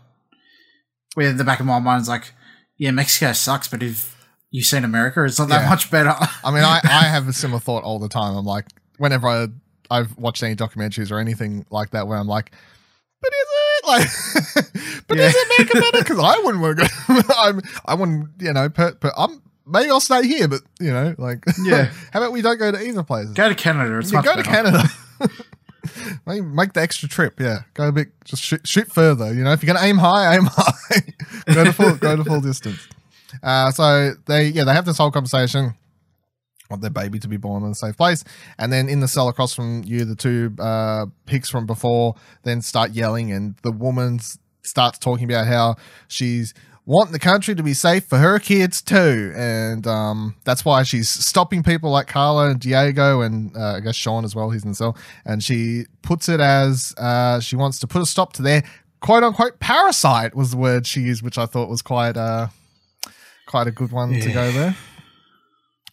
Where in the back of my mind is like, yeah, Mexico sucks, but if you've seen America, it's not that Yeah. much better. I mean, I, I have a similar thought all the time. I'm like, whenever I, I've watched any documentaries or anything like that, where I'm like, but is it like, but does Yeah. it make it better? Because I wouldn't work. I'm, I wouldn't, you know, but, I'm maybe I'll stay here, but you know, like, Yeah. how about we don't go to either places? Go to Canada. It's Yeah, go to. Canada. Maybe make the extra trip. Yeah, go a bit. Just shoot, shoot further. You know, if you're gonna aim high, aim high. go to full. go to full distance. Uh, so they, yeah, they have this whole conversation. Want their baby to be born in a safe place, and then in the cell across from you, the two uh, pigs from before then start yelling, and the woman starts talking about how she's wanting the country to be safe for her kids too, and um, that's why she's stopping people like Carla and Diego and uh, I guess Sean as well. He's in the cell, and she puts it as uh, she wants to put a stop to their quote unquote parasite was the word she used, which I thought was quite uh, quite a good one to go there.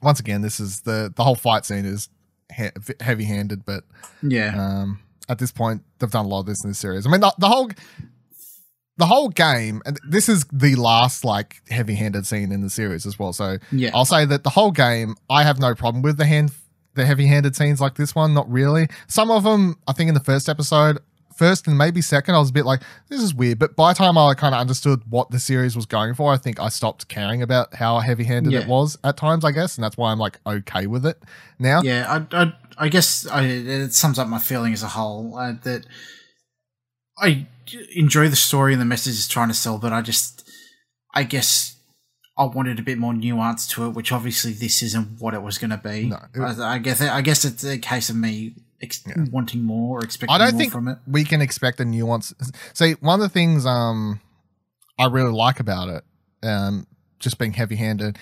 Once again, this is the the whole fight scene is he- heavy handed, but Yeah. um, at this point, they've done a lot of this in this series. I mean, the, the whole the whole game, and this is the last like heavy-handed scene in the series as well. So Yeah. I'll say that the whole game, I have no problem with the hand the heavy-handed scenes like this one. Not really. Some of them, I think, in the first episode. First and maybe second, I was a bit like, this is weird. But by the time I kind of understood what the series was going for, I think I stopped caring about how heavy handed it was at times, I guess. And that's why I'm like okay with it now. Yeah, I, I, I guess I, it sums up my feeling as a whole uh, that I enjoy the story and the message it's trying to sell, but I just, I guess I wanted a bit more nuance to it, which obviously this isn't what it was going to be. No, it- I, I guess I guess it's a case of me ex- wanting more or expecting I don't more think from it. we can expect a nuance. See, one of the things um I really like about it, um, just being heavy handed,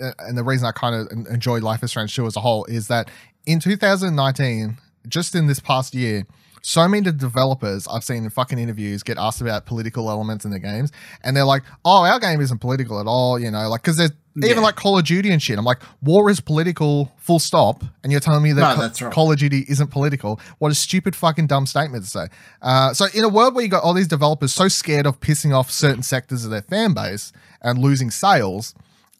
uh, and the reason I kind of enjoyed Life is Strange 2 as a whole is that in 2019, just in this past year, so many developers I've seen in fucking interviews get asked about political elements in the games, and they're like, "Oh, our game isn't political at all," you know, like because there's even like Call of Duty and shit. I'm like, war is political, full stop, and you're telling me that No, right. Call of Duty isn't political. What a stupid fucking dumb statement to say. Uh, so in a world where you got all these developers so scared of pissing off certain sectors of their fan base and losing sales.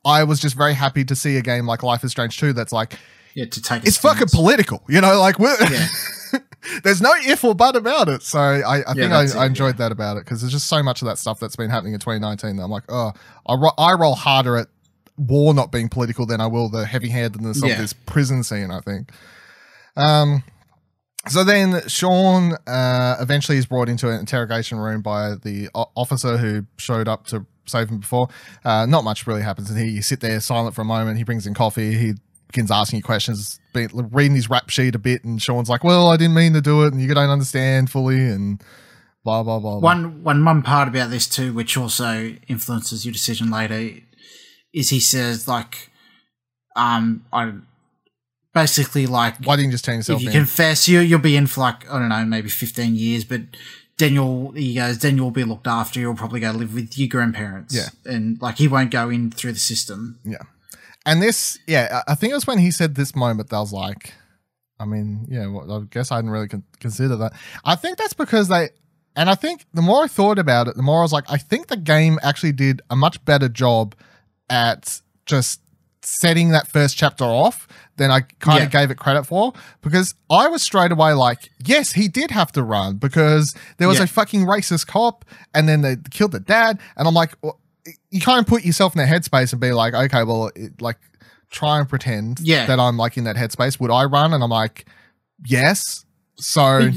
I was just very happy to see a game like Life is Strange 2 that's like, Yeah, to take. it's fucking political, you know, like we're, Yeah. there's no if or but about it. So I, I think I, it, I enjoyed that about it because there's just so much of that stuff that's been happening in 2019 that I'm like, oh, I, ro- I roll harder at war not being political than I will the heavy handedness of this prison scene, I think. Um, so then Sean uh, eventually is brought into an interrogation room by the o- officer who showed up to save him before. Uh, not much really happens in here. You sit there silent for a moment. He brings in coffee. He begins asking you questions, reading his rap sheet a bit, and Sean's like, "Well, I didn't mean to do it, and you don't understand fully," and blah blah blah. blah. One one one part about this too, which also influences your decision later, is he says like, um, I basically like Why didn't you just change yourself if you in? confess, you you'll be in for like I don't know, maybe fifteen years, but then you'll he goes, then you'll be looked after. You'll probably go live with your grandparents. Yeah. and like he won't go in through the system. Yeah. And this, yeah, I think it was when he said this moment that I was like, I mean, yeah, well, I guess I hadn't really con- considered that. I think that's because they, and I think the more I thought about it, the more I was like, I think the game actually did a much better job at just setting that first chapter off than I kind Yeah. of gave it credit for because I was straight away like, yes, he did have to run because there was Yeah. a fucking racist cop and then they killed the dad. And I'm like, well, you kind of put yourself in that headspace and be like, okay, well, it, like try and pretend Yeah. that I'm like in that headspace. Would I run? And I'm like, yes. So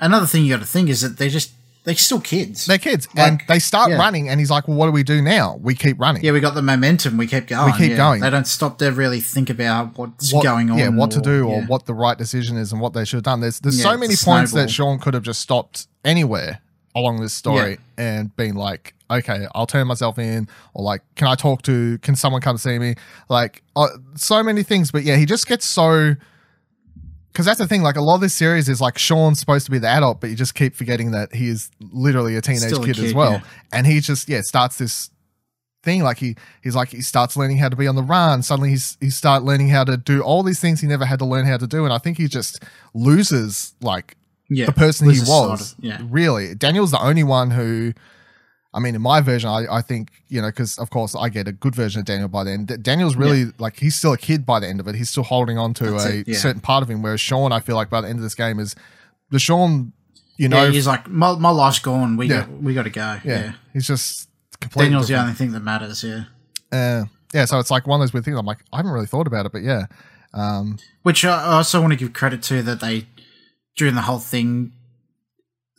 Another thing you got to think is that they're just they're still kids. they're kids and they start yeah. running. And he's like, well, what do we do now? We keep running. yeah, we got the momentum. We keep going. We keep yeah. going. They don't stop to really think about what's what- going on. Yeah, what to do or yeah. what the right decision is and what they should have done. There's there's so many points snowball. that Sean could have just stopped anywhere along this story and being like, okay, I'll turn myself in, or like, can I talk to? Can someone come see me? Like, uh, so many things. But yeah, he just gets so. Because that's the thing, like a lot of this series is like Sean's supposed to be the adult, but you just keep forgetting that he is literally a teenage Still a kid, as well. yeah. And he just yeah starts this thing like he he's like he starts learning how to be on the run suddenly he's he start learning how to do all these things he never had to learn how to do and i think he just loses like yeah, the person he was of- yeah, really daniel's the only one who i mean in my version i, I think you know because of course i get a good version of daniel by then D- daniel's really like he's still a kid by the end of it he's still holding on to That's a it, yeah. certain part of him whereas sean i feel like by the end of this game is the sean you know yeah. He's like my, my life's gone. We Yeah. got we got to go. yeah, Yeah, he's just completely Daniel's the only thing that matters. Yeah. Uh, yeah, so it's like one of those weird things. I'm like, I haven't really thought about it, but yeah, um, Which I also want to give credit to that they during the whole thing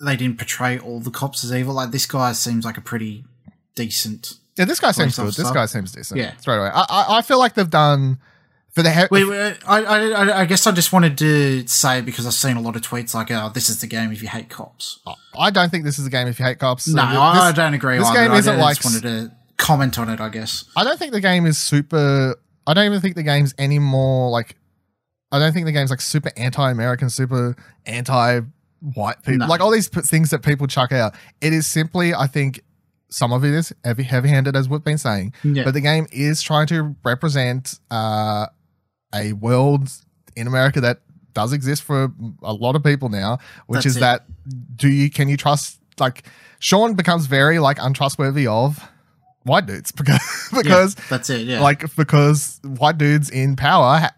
they didn't portray all the cops as evil. Like this guy seems like a pretty decent. yeah. This guy seems good. This guy seems decent. Yeah. straight away. I, I, I feel like they've done for the he- Wait, wait, I, I, I- I guess I just wanted to say because I've seen a lot of tweets like, "Oh, this is the game if you hate cops." I don't think this is a game if you hate cops. No, This- I, I don't agree. this either. game isn't just like- wanted to comment on it. I guess. I don't think the game is super. I don't even think the game's any more like. I don't think the game's like super anti-American, super anti-white people. No. Like all these p- things that people chuck out. It is simply, I think, some of it is heavy, heavy-handed, as we've been saying. Yeah. But the game is trying to represent uh, a world in America that does exist for a lot of people now, which That's is it. that do you can you trust like Sean becomes very like untrustworthy of white dudes because because yeah, that's it. Yeah, like because white dudes in power ha-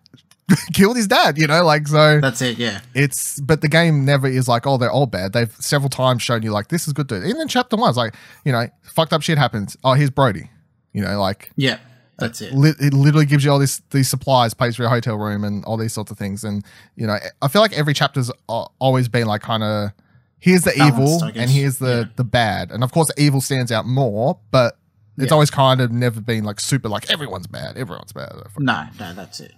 killed his dad, you know, like so that's it. Yeah, it's but the game never is like oh they're all bad. They've several times shown you like this is good dude. Even in chapter one, it's like you know fucked up shit happens. Oh here's Brody, you know like yeah, that's it. li- it literally gives you all this these supplies, pays for your hotel room, and all these sorts of things. And you know, I feel like every chapter's always been like kind of here's the Balanced, evil and here's the Yeah. the bad, and of course the evil stands out more, but it's Yeah. always kind of never been like super like everyone's bad, everyone's bad. No, no, that's it.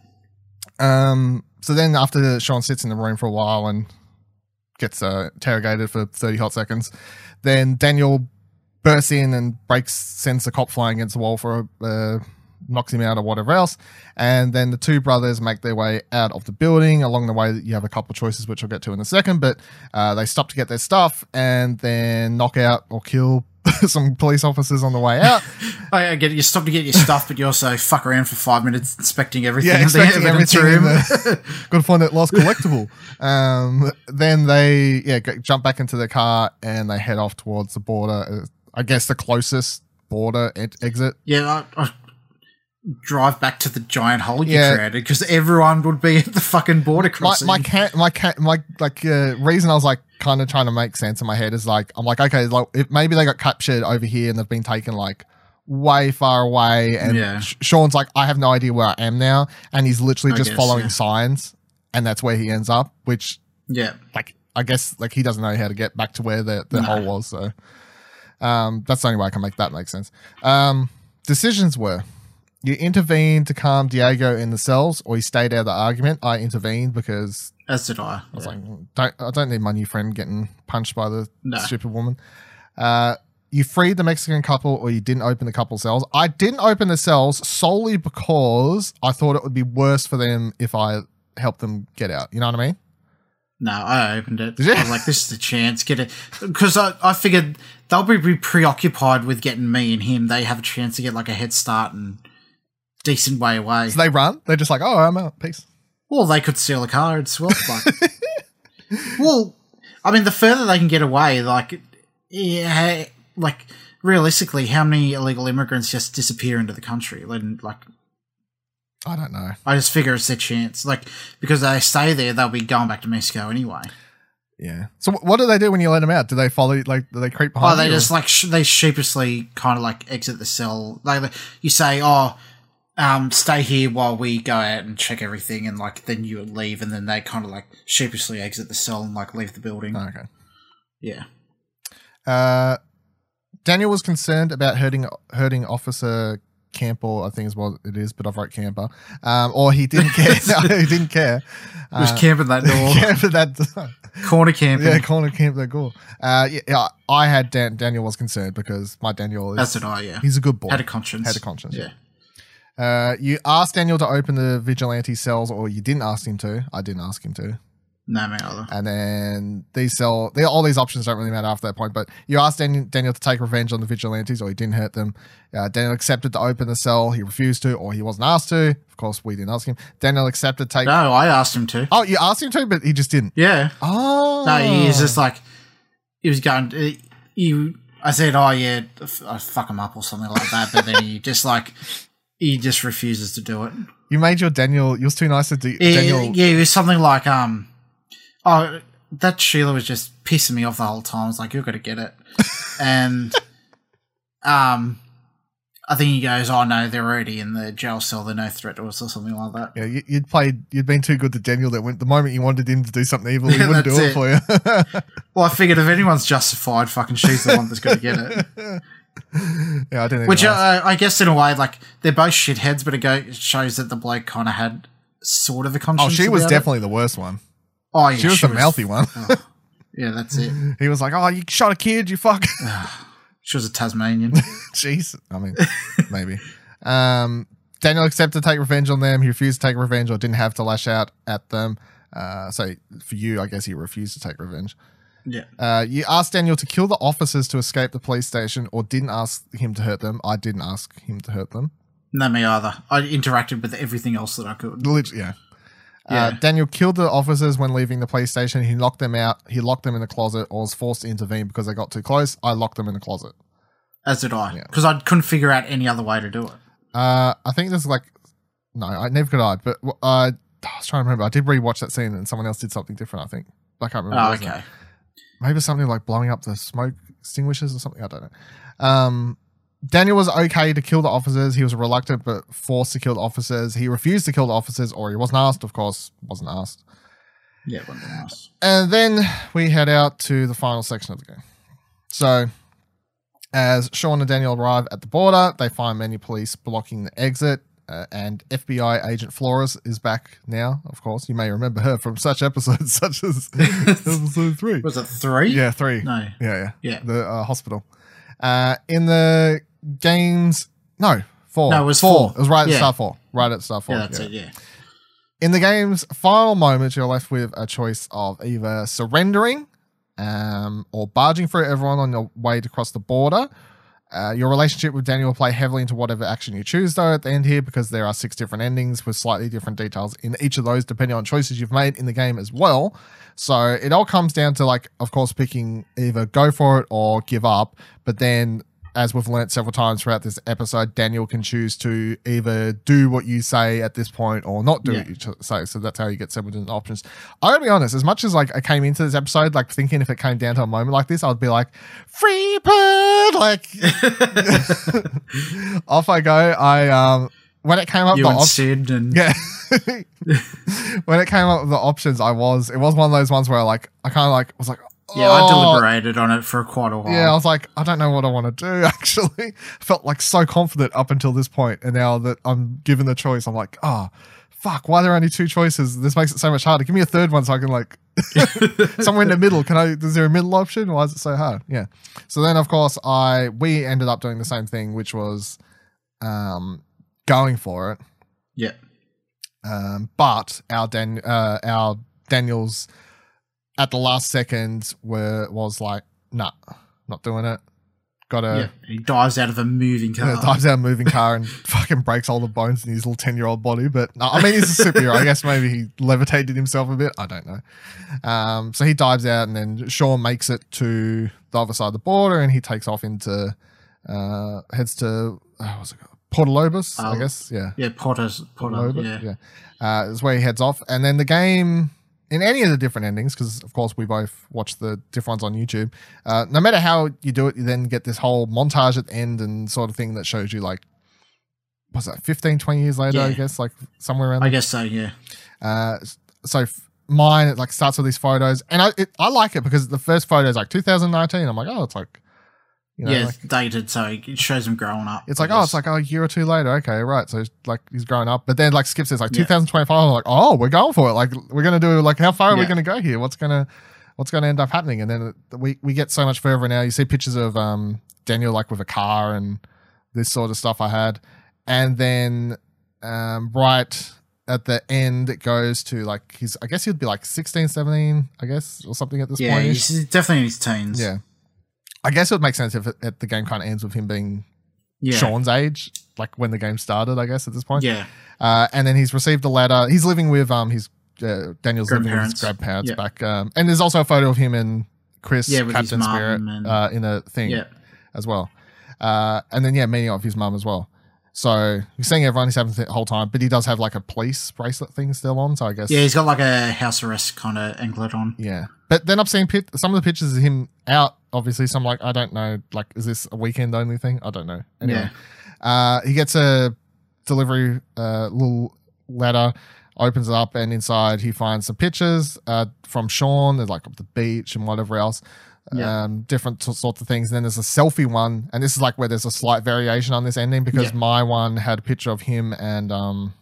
Um. So then after Sean sits in the room for a while and gets uh, interrogated for thirty hot seconds, then Daniel bursts in and breaks, sends the cop flying against the wall for a uh, knocks him out or whatever else. And then the two brothers make their way out of the building. Along the way, you have a couple of choices, which I'll get to in a second. But uh, they stop to get their stuff and then knock out or kill some police officers on the way out. I, I get it. You stop to get your stuff, but you also fuck around for five minutes inspecting everything. Yeah, in the expecting evidence everything in room. the- Got to find that lost collectible. um, then they yeah jump back into the car and they head off towards the border. uh, I guess the closest border e- exit. yeah, I, I drive back to the giant hole you Yeah. created because everyone would be at the fucking border My crossing. my cat my cat my like uh, reason I was like kind of trying to make sense in my head is like I'm like okay like if maybe they got captured over here and they've been taken like way far away and Yeah. Sean's like I have no idea where I am now and he's literally just guess, following yeah. signs and that's where he ends up which yeah, like I guess like he doesn't know how to get back to where the, the No. hole was. So um, that's the only way I can make that make sense. Um, decisions were you intervened to calm Diego in the cells, or you stayed out of the argument. I intervened because as did I. I was yeah. like, don't I don't need my new friend getting punched by the No. stupid woman. Uh, you freed the Mexican couple, or you didn't open the couple cells. I didn't open the cells solely because I thought it would be worse for them if I helped them get out. You know what I mean? No, I opened it. I was like, this is the chance. Get it. Because I, I figured they'll be be preoccupied with getting me and him. They have a chance to get like a head start and decent way away. So they run. They're just like, oh, I'm out. Peace. Well, they could steal a car as well. But, well, I mean, the further they can get away, like, yeah, like realistically, how many illegal immigrants just disappear into the country? Like, like I don't know. I just figure it's their chance. Like, because they stay there, they'll be going back to Mexico anyway. Yeah. So what do they do when you let them out? Do they follow? Like, do they creep Oh, they you, or- just like sh- they sheepishly kind of like exit the cell. Like you say, oh, um, stay here while we go out and check everything, and like then you leave, and then they kind of like sheepishly exit the cell and like leave the building. Oh, okay. Yeah. Uh, Daniel was concerned about hurting hurting Officer Camper. I think is what it is, but I've wrote Camper. Um, or he didn't care. no, he didn't care. Just Uh, camping that door, Camper that. corner camping. Yeah, corner camp that goal. Uh, yeah, yeah, I had Dan- Daniel was concerned because my Daniel is That's it. I yeah. he's a good boy. Had a conscience. Had a conscience. Yeah. Uh, you asked Daniel to open the vigilante cells, or you didn't ask him to. I didn't ask him to. No, me either. And then these cell, they, all these options don't really matter after that point. But you asked Daniel, Daniel to take revenge on the vigilantes, or he didn't hurt them. Uh, Daniel accepted to open the cell. He refused to, or he wasn't asked to. Of course, we didn't ask him. Daniel accepted to take. No, I asked him to. Oh, you asked him to, but he just didn't. Yeah. Oh, No, he was just like he was going. uh, You, I said, oh yeah, I fuck him up or something like that, but then he just like he just refuses to do it. you made your Daniel. You was too nice to do, Yeah, Daniel. yeah, it was something like um, oh, that Sheila was just pissing me off the whole time. I was like, you're gonna get it, and um, I think he goes, oh no, they're already in the jail cell. They're no threat to us or something like that. Yeah, you, you'd played. You'd been too good to Daniel. That when the moment you wanted him to do something evil, he wouldn't do it, it. for you. Well, I figured if anyone's justified, fucking she's the one that's gonna get it. yeah, I didn't. Which uh, I guess in a way, like they're both shitheads, but it go- it shows that the bloke kind of had sort of a conscience. oh, she was about it. definitely the worst one. Oh, yeah, She was the mouthy one. oh, yeah, that's it. He was like, "Oh, you shot a kid, you fuck." She was a Tasmanian. Jeez. I mean, maybe. Um, Daniel accepted to take revenge on them. He refused to take revenge or didn't have to lash out at them. Uh, so for you, I guess he refused to take revenge. Yeah. Uh, you asked Daniel to kill the officers to escape the police station or didn't ask him to hurt them. I didn't ask him to hurt them. No, me either. I interacted with everything else that I could. Literally, yeah. Uh, Daniel killed the officers when leaving the police station. He locked them out. He locked them in the closet or was forced to intervene because they got too close. I locked them in the closet. As did I, Yeah. because I couldn't figure out any other way to do it. Uh, I think there's like, no, I never could hide, but uh, I was trying to remember. I did rewatch that scene and someone else did something different. I think I can't remember. Oh, what it okay. Maybe something like blowing up the smoke extinguishers or something. I don't know. Um, Daniel was okay to kill the officers. He was reluctant but forced to kill the officers. He refused to kill the officers, or he wasn't asked. Of course, wasn't asked. Yeah, wasn't nice. And then we head out to the final section of the game. So, as Sean and Daniel arrive at the border, they find many police blocking the exit. Uh, and FBI agent Flores is back now, of course. You may remember her from such episodes such as episode three. Was it three? Yeah, three. No. Yeah, yeah. Yeah. The uh, hospital. Uh, in the games, no, Four. No, it was four. four. It was right at Yeah. start four. Right at start four. Yeah, that's yeah. it. Yeah. In the game's final moments, you're left with a choice of either surrendering um, or barging through everyone on your way to cross the border. Uh, your relationship with Daniel will play heavily into whatever action you choose, though, at the end here, because there are six different endings with slightly different details in each of those, depending on choices you've made in the game as well. So it all comes down to, like, of course, picking either go for it or give up. But then, as we've learnt several times throughout this episode, Daniel can choose to either do what you say at this point or not do Yeah. what you say. So that's how you get several different options. I gotta be honest, as much as like I came into this episode like thinking if it came down to a moment like this, I'd be like, free bird, like off I go. I um when it came up You the and option, Sid and yeah. when it came up with the options, I was it was one of those ones where like I kind of like was like. Yeah, I "Oh." deliberated on it for quite a while. Yeah, I was like, I don't know what I want to do. Actually, I felt like so confident up until this point, and now that I'm given the choice, I'm like, oh, fuck. Why are there only two choices? This makes it so much harder. Give me a third one so I can like somewhere in the middle. Can I? Is there a middle option? Why is it so hard? Yeah. So then, of course, I we ended up doing the same thing, which was um going for it. yeah, Um, but our Dan, uh, our Daniels at the last second were was like, nah, not doing it. Got yeah. He dives out of a moving car. dives out of a moving car and fucking breaks all the bones in his little ten year old body. But no, I mean, he's a superhero. I guess maybe he levitated himself a bit. I don't know. Um, so he dives out, and then Sean makes it to the other side of the border, and he takes off into uh, heads to uh, what's it called? Puerto Lobos, I Oh. guess. Yeah. Yeah, Potter's Potter. Loba, Yeah. yeah. Uh, is where he heads off. And then the game, in any of the different endings, because of course we both watch the different ones on YouTube, uh, no matter how you do it, you then get this whole montage at the end and sort of thing that shows you, like, what's that, 15, 20 years later, I guess, like somewhere around I there. guess so. Yeah. Uh, so f- mine, it like starts with these photos. And I, it, I like it because the first photo is like 2019. I'm like, oh, it's like, you know, yeah, like, dated, so it shows him growing up. It's like, oh, it's like oh, a year or two later. Okay, right. So like he's growing up, but then like skips it's like Yeah. 2025. I'm like, oh, we're going for it. Like we're gonna do like how far are we gonna go here? What's gonna what's gonna end up happening? And then we we get so much further now. You see pictures of um Daniel like with a car and this sort of stuff I had, and then um right at the end it goes to like he's I guess he'd be like 16, 17, I guess or something at this yeah, point. Yeah, he's definitely in his teens. Yeah. I guess it would make sense if, it, if the game kind of ends with him being yeah, Sean's age, like when the game started, I guess at this point. yeah, Uh, and then he's received a letter. He's living with um his uh, Daniel's living with his Grandparents. Yeah. back. Um, and there's also a photo of him and Chris, Yeah, Captain Spirit, and- uh, in a thing yeah, as well. Uh, and then yeah, meeting up his mum as well. So he's seeing everyone. He's having the whole time, but he does have like a police bracelet thing still on. So I guess yeah. He's got like a house arrest kind of anklet on. yeah. But then I've seen pit- some of the pictures of him out. Obviously, So I'm like I don't know. Like, is this a weekend only thing? I don't know. Anyway, uh, he gets a delivery uh, little letter, opens it up, and inside he finds some pictures uh, from Sean. There's like of the beach and whatever else. Yeah. Um, different t- sorts of things. And then there's a selfie one, and this is like where there's a slight variation on this ending because Yeah. my one had a picture of him and um,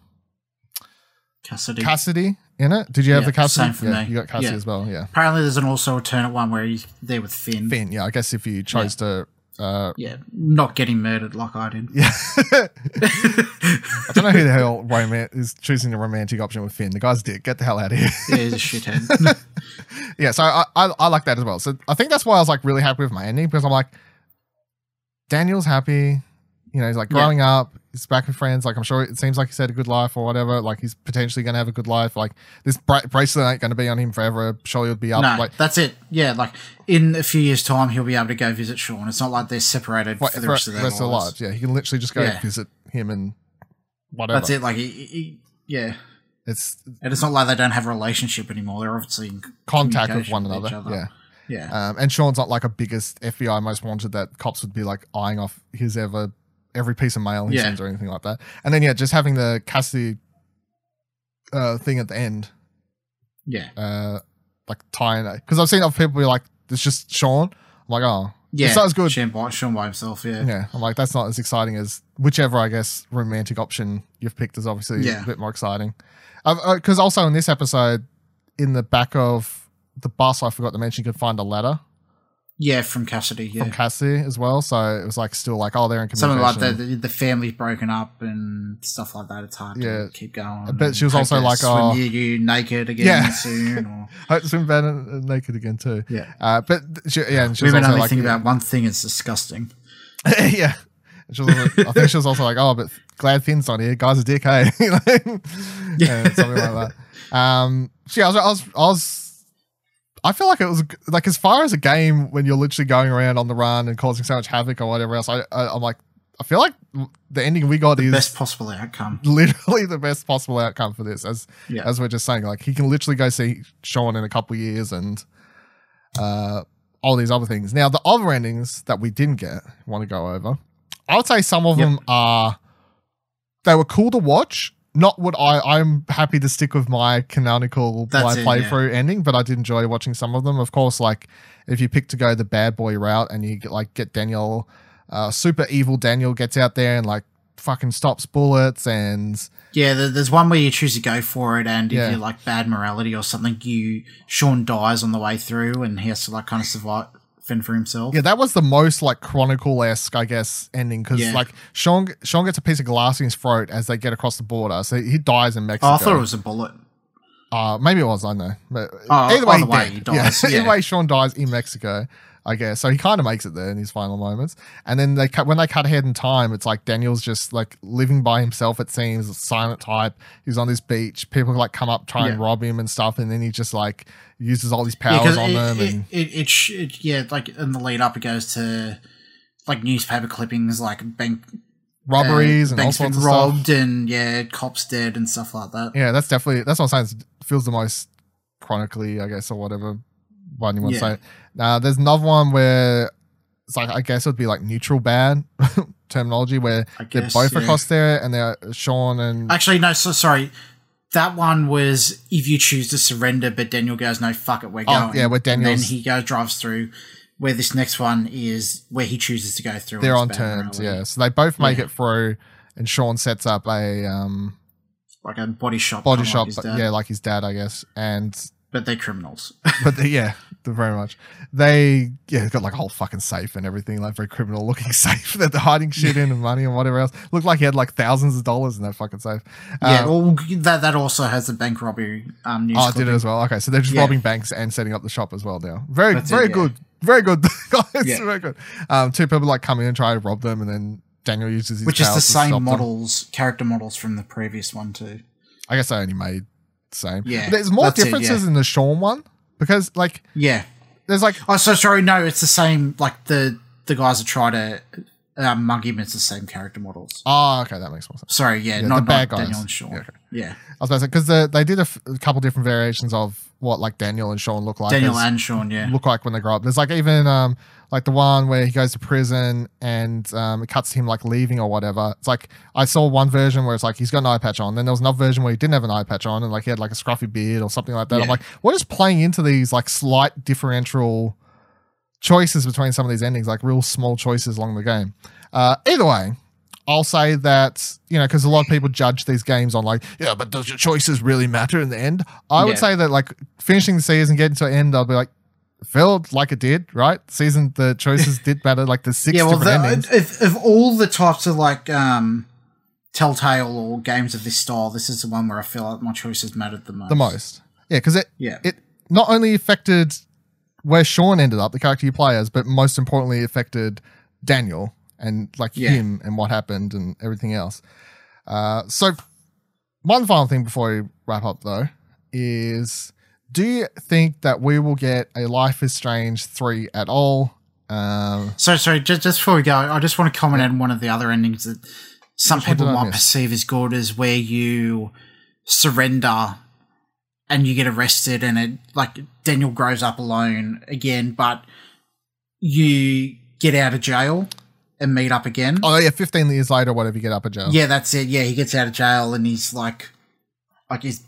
Cassidy. Cassidy in it. Did you have Yeah, the Cassidy? same for yeah, me. you got Cassie Yeah. as well. Yeah. Apparently, there's an also alternate one where he's there with Finn. Finn, yeah, I guess if you chose to, uh, Yeah, not getting murdered like I did. yeah, I don't know who the hell is choosing the romantic option with Finn. The guy's dick. Get the hell out of here. Yeah, he's a shithead. yeah, so I, I I like that as well. So I think that's why I was like really happy with my ending because I'm like, Daniel's happy. You know, he's like Yeah. growing up. He's back with friends. Like I'm sure it seems like he's had a good life or whatever. Like he's potentially going to have a good life. Like this bra- bracelet ain't going to be on him forever. Sure, he'll be up. no, like that's it. Yeah, like in a few years' time, he'll be able to go visit Sean. It's not like they're separated for, for the for of their rest lives. lives. Yeah, he can literally just go Yeah. visit him and whatever. That's it. Like, he, he- yeah, It's and it's not like they don't have a relationship anymore. They're obviously in contact with one another. other. Yeah. yeah, Um, and Sean's not like a biggest FBI most wanted that cops would be like eyeing off his ever every piece of mail he Yeah. sends or anything like that. And then yeah, just having the Cassidy uh, thing at the end, yeah, uh, like tying it because I've seen other people be like, "It's just Sean." I'm like, oh, yeah. Not good. Sean by, Sean by himself. Yeah, yeah. I'm like, that's not as exciting as whichever I guess romantic option you've picked is obviously Yeah. a bit more exciting. Because also in this episode, in the back of the bus, I forgot to mention, you could find a letter Yeah, from Cassidy. Yeah, from Cassidy as well. So it was like still like oh they're in something communication. like that. The, the family's broken up and stuff like that. It's hard Yeah. to keep going. But she was also like, swim oh- near you naked again Yeah. soon. Or, Hope to swim uh, naked again too. yeah, Uh, but she, yeah, and she was women only like think about one thing. It's disgusting. yeah. And She was also, I think she was also like, oh, but glad Finn's not here. Guy's a dick, hey? Know? yeah, something like that. Um, so yeah, I was, I was, I was, I feel like it was like as far as a game when you're literally going around on the run and causing so much havoc or whatever else. I, I I'm like, I feel like the ending we got is the Best possible outcome. literally the best possible outcome for this. As Yeah. as we're just saying, like he can literally go see Sean in a couple years and uh all these other things. Now the other endings that we didn't get, want to go over. I would say some of Yep. them are they were cool to watch. Not what I I'm happy to stick with my canonical That's my it, playthrough ending, but I did enjoy watching some of them. Of course, like if you pick to go the bad boy route and you get, like get Daniel, uh, super evil Daniel gets out there and like fucking stops bullets and Yeah, there's one where you choose to go for it, and if Yeah. you're like bad morality or something, you Sean dies on the way through, and he has to like kind of survive, fend for himself. Yeah, that was the most like chronicle esque, I guess, ending because Yeah. like Sean Sean gets a piece of glass in his throat as they get across the border, so he dies in Mexico. Oh, I thought it was a bullet. Uh, maybe it was. I know. But Oh, either way, either he, way, he dies, Yeah. yeah. either way, Sean dies in Mexico. I guess so. He kind of makes it there in his final moments, and then they cut when they cut ahead in time. It's like Daniel's just like living by himself. It seems a silent type. He's on this beach. People like come up try and rob him and stuff, and then he just like uses all these Yeah, on it, them. it, and it, it, sh- it, yeah, like in the lead up, it goes to like newspaper clippings, like bank robberies uh, and all sorts been of stuff. robbed, and yeah, cops dead and stuff like that. Yeah, that's definitely that's what I'm saying. It feels the most chronically, I guess, or whatever one you want to say. Now, there's another one where it's like I guess it would be like neutral bad terminology where I they're both yeah. across there and they're Sean and Actually, no, so sorry. That one was if you choose to surrender, but Daniel goes, "No, fuck it, we're Oh, going." yeah, where and then he goes drives through. Where this next one is where he chooses to go through. they're on terms. Yeah, so they both make Yeah. it through, and Sean sets up a um, like a body shop. body shop. like his but dad. yeah, like his dad, I guess, and but they're criminals. but they, yeah, very much. They yeah, got like a whole fucking safe and everything, like very criminal looking safe that they're hiding shit in and money and whatever else. Looked like he had like thousands of dollars in that fucking safe. yeah, Um, well, that that also has the bank robbery um, news. oh, it did it as well. Okay, so they're just Yeah. robbing banks and setting up the shop as well now. Very, That's it, very yeah. good, very good, guys. Yeah. Very good. Um, two people like come in and try to rob them, and then Daniel uses his Which is the powers to stop same them. models, character models from the previous one too. I guess they only made the same. Yeah, But there's more that's it, differences yeah. in the Sean one because like Yeah. there's like Oh, so sorry. No, it's the same. Like the the guys that try to uh, mug him, the same character models. oh okay that makes more sense. Sorry, yeah, Yeah, not, the bad not guys. Daniel and Sean. Yeah, Yeah. I was about to say because they did a, f- a couple different variations of what like Daniel and Sean look like. Daniel as- and Sean. Yeah, look like when they grow up. There's like even um like the one where he goes to prison and um it cuts him like leaving or whatever. It's like I saw one version where it's like he's got an eye patch on. Then there was another version where he didn't have an eye patch on and like he had like a scruffy beard or something like that. I'm like, what is playing into these like slight differential choices between some of these endings, like real small choices along the game. Uh either way. I'll say that, you know, because a lot of people judge these games on like, yeah, but does your choices really matter in the end? I would Yeah. say that like finishing the season, getting to an end, I'll be like, felt like it did, right? Season the choices did matter, like the six yeah. Well, the, if, if all the types of like um, Telltale or games of this style, this is the one where I feel like my choices mattered the most. The most. Yeah, because it Yeah. it not only affected where Sean ended up, the character you play as, but most importantly affected Daniel and like Yeah. him and what happened and everything else. Uh, so one final thing before we wrap up though is do you think that we will get a Life is Strange 3 at all? Um, So sorry, just, just before we go, I just want to comment on one of the other endings that some people might perceive as good is where you surrender and you get arrested and it like Daniel grows up alone again, but you get out of jail and meet up again. oh yeah, 15 years later, whatever, you get up a jail. Yeah, that's it. Yeah, he gets out of jail and he's like, like he's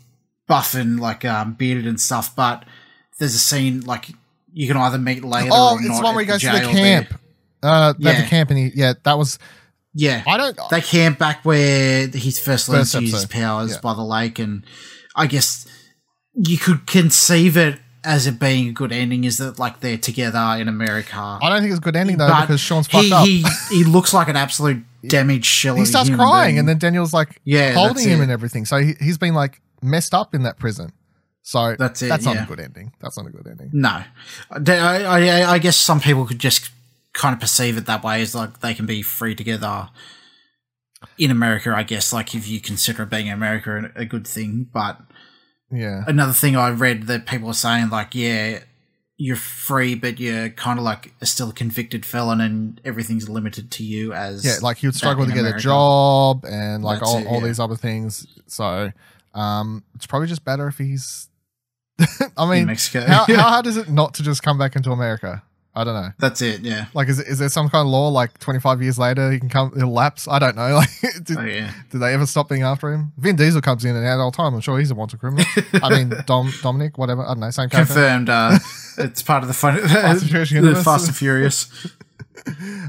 buff and like um, bearded and stuff. But there's a scene like you can either meet later. Oh, or it's the one where he goes to the camp. there. Uh, Yeah. the camp and he, yeah, that was, Yeah, I don't, they camp back where he's first learned to use his powers yeah. by the lake, and I guess you could conceive it as it being a good ending is that like they're together in America. I don't think it's a good ending though But because Sean's fucked he, up. he he looks like an absolute damaged shell. he starts crying, being. and then Daniel's like Yeah, holding him it. and everything. So he, he's been like messed up in that prison. So That's it, That's not yeah. a good ending. That's not a good ending. No, I, I, I guess some people could just kind of perceive it that way as like they can be free together in America. I guess like if you consider being in America a good thing, but Yeah. another thing I read that people are saying like, yeah, you're free, but you're kind of like a still a convicted felon, and everything's limited to you as Yeah, like he would struggle to get a job and like That's all, it, all yeah. these other things. So um it's probably just better if he's I mean Mexico. how, how hard is it not to just come back into America? I don't know. That's it. Yeah. Like, is, is there some kind of law like 25 years later he can come, he'll lapse? I don't know. Like, did, Oh yeah. did they ever stop being after him? Vin Diesel comes in and out all the time. I'm sure he's a wanted criminal. I mean, Dom, Dominic, whatever. I don't know. Same character. Confirmed. Uh, it's part of the fun. Furious the. Fast and Furious.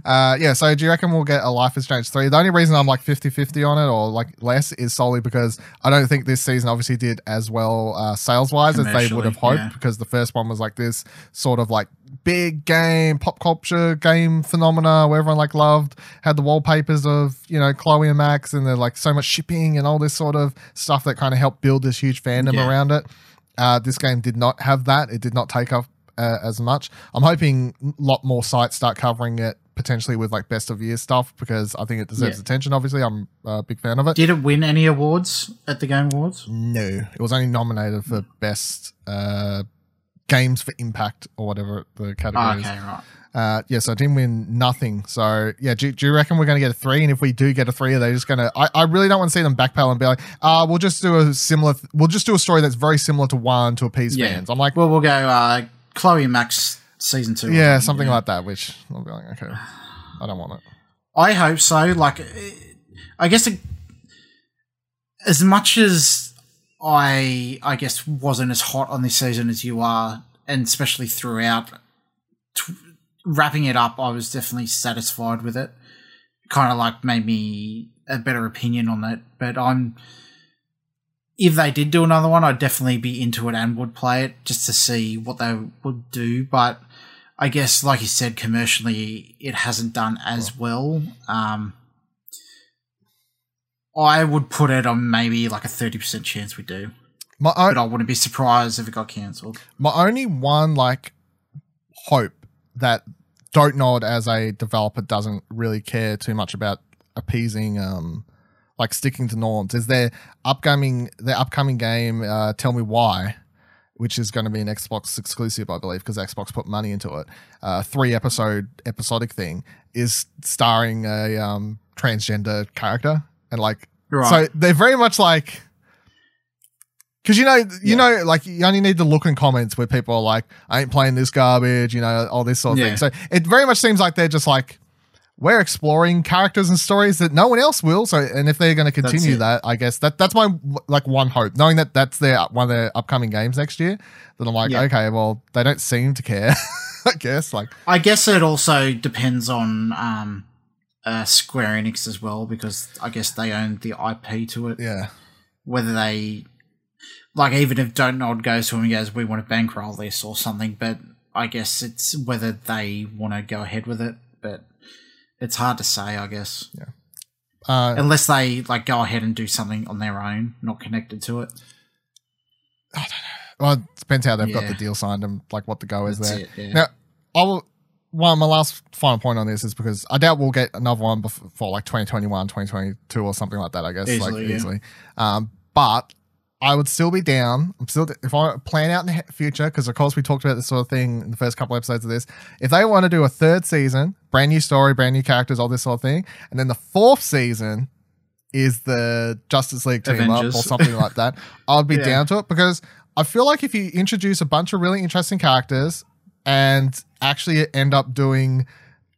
Uh, yeah, so do you reckon we'll get a Life is Strange 3? The only reason I'm like 50 50 on it or like less is solely because I don't think this season obviously did as well uh, sales wise as they would have hoped yeah. because the first one was like this sort of like big game, pop culture game phenomena where everyone like loved, had the wallpapers of, you know, Chloe and Max and they're like so much shipping and all this sort of stuff that kind of helped build this huge fandom Yeah. around it. Uh, this game did not have that. It did not take up uh, as much. I'm hoping a lot more sites start covering it potentially with like best of year stuff because I think it deserves Yeah. attention. Obviously, I'm a big fan of it. Did it win any awards at the Game Awards? No, it was only nominated for best uh, games for impact or whatever the category Oh, is. okay, right. Uh, yeah, so it didn't win nothing. So yeah, do, do you reckon we're going to get a three? And if we do get a three, are they just going to? I I really don't want to see them backpedal and be like, uh, we'll just do a similar. Th- we'll just do a story that's very similar to one to appease Yeah. fans. I'm like, Well, we'll go uh, Chloe Max season two. yeah, something yeah. like that. Which I'll be like, okay, I don't want it. I hope so. Like, I guess it, as much as I, I guess, wasn't as hot on this season as you are, and especially throughout, t- wrapping it up, I was definitely satisfied with it. Kind of like made me a better opinion on it. But I'm, if they did do another one, I'd definitely be into it and would play it just to see what they would do. But I guess, like you said, commercially, it hasn't done as well. Um, I would put it on maybe like a 30% chance we do. My own, But I wouldn't be surprised if it got cancelled. my only one like hope that don't know it as a developer doesn't really care too much about appeasing um like sticking to norms is their upcoming their upcoming game uh tell me why which is going to be an Xbox exclusive, I believe, because Xbox put money into it. Uh, three episode episodic thing is starring a um, transgender character, and like Right. so they're very much like because you know you Yeah. know like you only need to look in comments where people are like I ain't playing this garbage, you know, all this sort of Yeah. thing. So it very much seems like they're just like we're exploring characters and stories that no one else will. So and if they're going to continue that, I guess that that's my like one hope, knowing that that's their one of their upcoming games next year. That I'm like, Yeah. okay, well they don't seem to care. I guess like I guess it also depends on um, uh, Square Enix as well, because I guess they own the IP to it. yeah. Whether they, like, even if Don't Nod goes to him and goes, we want to bankroll this or something, but I guess it's whether they want to go ahead with it. But it's hard to say, I guess. Uh, Unless they, like, go ahead and do something on their own, not connected to it. I don't know. Well, it depends how they've got the deal signed and like what the go is That's there. it, yeah. Now, I will. One, my last final point on this is because I doubt we'll get another one before like 2021, 2022 or something like that. I guess like Easily, yeah. easily. Um, but I would still be down. I'm still if I plan out in the future because of course we talked about this sort of thing in the first couple episodes of this. If they want to do a third season, brand new story, brand new characters, all this sort of thing, and then the fourth season is the Justice League team up or something like that, I'd be Yeah. down to it because I feel like if you introduce a bunch of really interesting characters and actually end up doing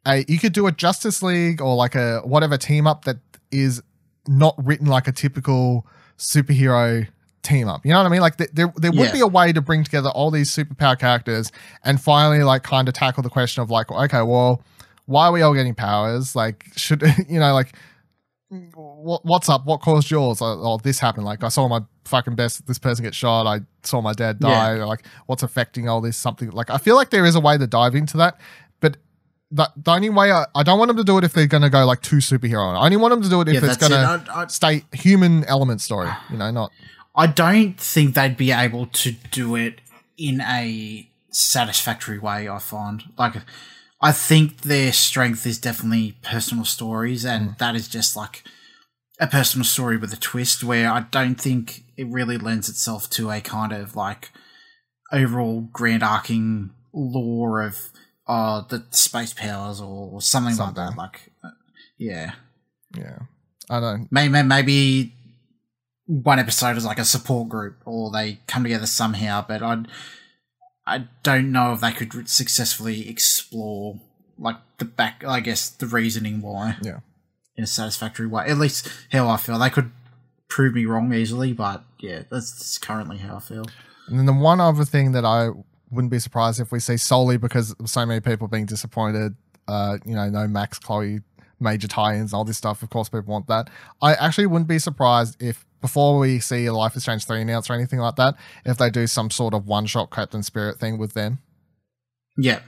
a you could do a Justice League or like a whatever team up that is not written like a typical superhero team up. You know what I mean? Like th- there there would Yeah. be a way to bring together all these superpower characters and finally like kind of tackle the question of like okay, well, why are we all getting powers? Like should you know like what, what's up? What caused yours? Oh, oh, this happened. Like I saw my fucking best. This person get shot. I saw my dad die. Like what's affecting all this? Something like I feel like there is a way to dive into that, but the, the only way I, I don't want them to do it if they're going to go like too superhero. I only want them to do it if Yeah, it's going to stay human element story. You know, not I don't think they'd be able to do it in a satisfactory way. I find like I think their strength is definitely personal stories, and mm. that is just like a personal story with a twist. Where I don't think it really lends itself to a kind of like overall grand arcing lore of uh the space powers or or something, like that. Like, uh, yeah. yeah. I don't. maybe maybe one episode is like a support group or they come together somehow but i i don't know if they could successfully explore like the back i guess the reasoning why Yeah. In a satisfactory way at least how i feel they could prove me wrong easily but yeah that's, that's currently how i feel And then the one other thing that I wouldn't be surprised if we see solely because of so many people being disappointed, uh, you know, no Max, Chloe, major tie-ins, all this stuff. Of course, people want that. I actually wouldn't be surprised if before we see a Life is Strange three announced or anything like that, if they do some sort of one-shot Captain Spirit thing with them. yeah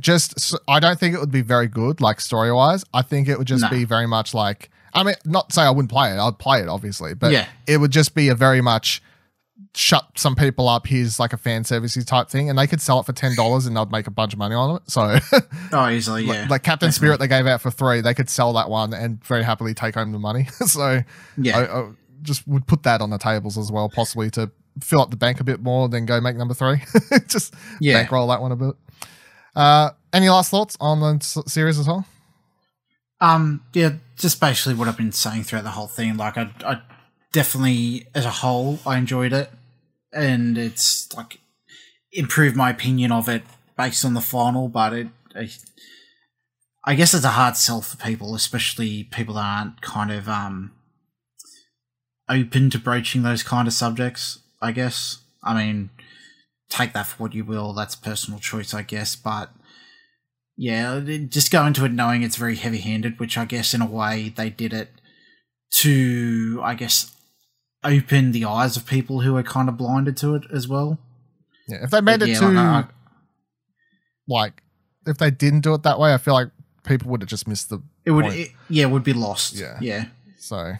Just, I don't think it would be very good, like story-wise. I think it would just No. be very much like. I mean, not say I wouldn't play it. I'd play it, obviously, but Yeah. it would just be a very much shut some people up. Here's like a fan servicey type thing, and they could sell it for ten dollars, and they'd make a bunch of money on it. So, oh easily like- yeah like Captain definitely. Spirit, they gave out for three. They could sell that one and very happily take home the money. so, yeah I, I just would put that on the tables as well, possibly to fill up the bank a bit more, then go make number three. just Yeah. bankroll that one a bit. Uh, any last thoughts on the series as well? Um, yeah, just basically what I've been saying throughout the whole thing. Like, I, I definitely, as a whole, I enjoyed it, and it's like improved my opinion of it based on the final. But it, I, I guess it's a hard sell for people, especially people that aren't kind of um open to broaching those kind of subjects. I guess. I mean, take that for what you will. That's personal choice, I guess, but yeah, just go into it knowing it's very heavy handed, which I guess in a way they did it to, I guess, open the eyes of people who are kind of blinded to it as well. Yeah, if they made it Yeah, too like, like if they didn't do it that way, I feel like people would have just missed the It would, it, yeah, it would be lost. Yeah. yeah. So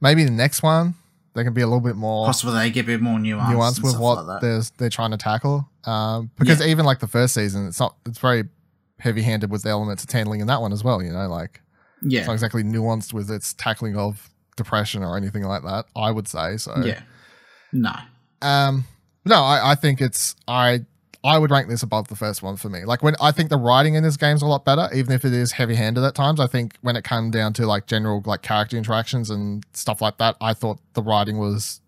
maybe the next one they can be a little bit more Possibly they get a bit more nuance, nuanced and with what like they're they're trying to tackle. Um, because even like the first season, it's not it's very heavy handed with the elements it's handling in that one as well. You know, like it's Yeah, not exactly nuanced with its tackling of depression or anything like that. I would say so. yeah. No, Um, no, I, I think it's I I would rank this above the first one for me. Like when I think the writing in this game's a lot better, even if it is heavy handed at times. I think when it came down to like general like character interactions and stuff like that, I thought the writing was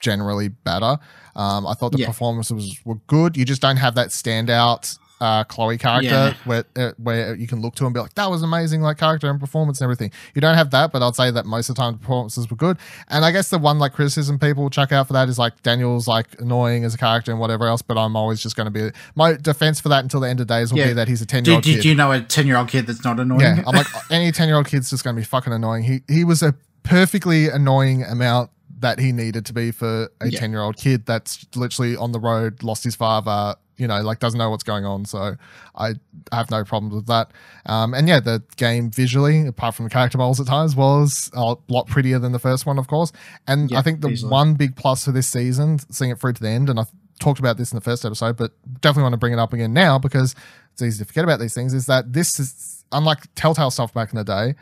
generally better. Um, I thought the Yeah. performances were good. You just don't have that standout uh, Chloe character Yeah. where uh, where you can look to and be like, that was amazing, like character and performance and everything. You don't have that, but I'd say that most of the time the performances were good. And I guess the one like criticism people chuck out for that is like Daniel's like annoying as a character and whatever else. But I'm always just going to be my defense for that until the end of days will Yeah. be that he's a ten year old did kid. you know a ten year old kid that's not annoying? Yeah, I'm like any ten year old kid's just going to be fucking annoying. He he was a perfectly annoying amount that he needed to be for a Yeah. ten year old kid that's literally on the road, lost his father. You know, like doesn't know what's going on. So I have no problems with that. Um, and yeah, the game visually, apart from the character models at times, was a lot prettier than the first one, of course. And Yeah, I think the easily. one big plus for this season, seeing it through to the end, and I talked about this in the first episode, but definitely want to bring it up again now because it's easy to forget about these things, is that this is unlike Telltale stuff back in the day,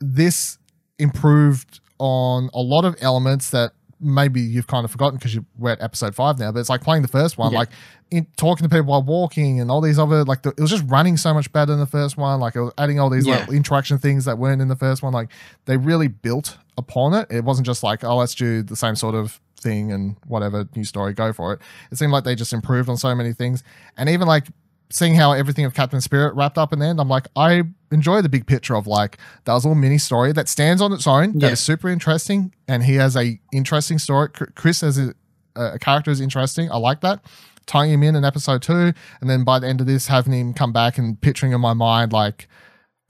this improved on a lot of elements that maybe you've kind of forgotten because we're at episode five now, but it's like playing the first one, Yeah. like in, talking to people while walking and all these other, like the, it was just running so much better in the first one. Like it was adding all these Yeah. little interaction things that weren't in the first one. Like they really built upon it. It wasn't just like, oh, let's do the same sort of thing and whatever new story, go for it. It seemed like they just improved on so many things. And even like seeing how everything of Captain Spirit wrapped up in the end, I'm like, I enjoy the big picture of like that was a little mini story that stands on its own, that Yeah. is super interesting, and he has a interesting story. Chris as a, a character is interesting. I like that. Tying him in in episode two, and then by the end of this, having him come back and picturing in my mind like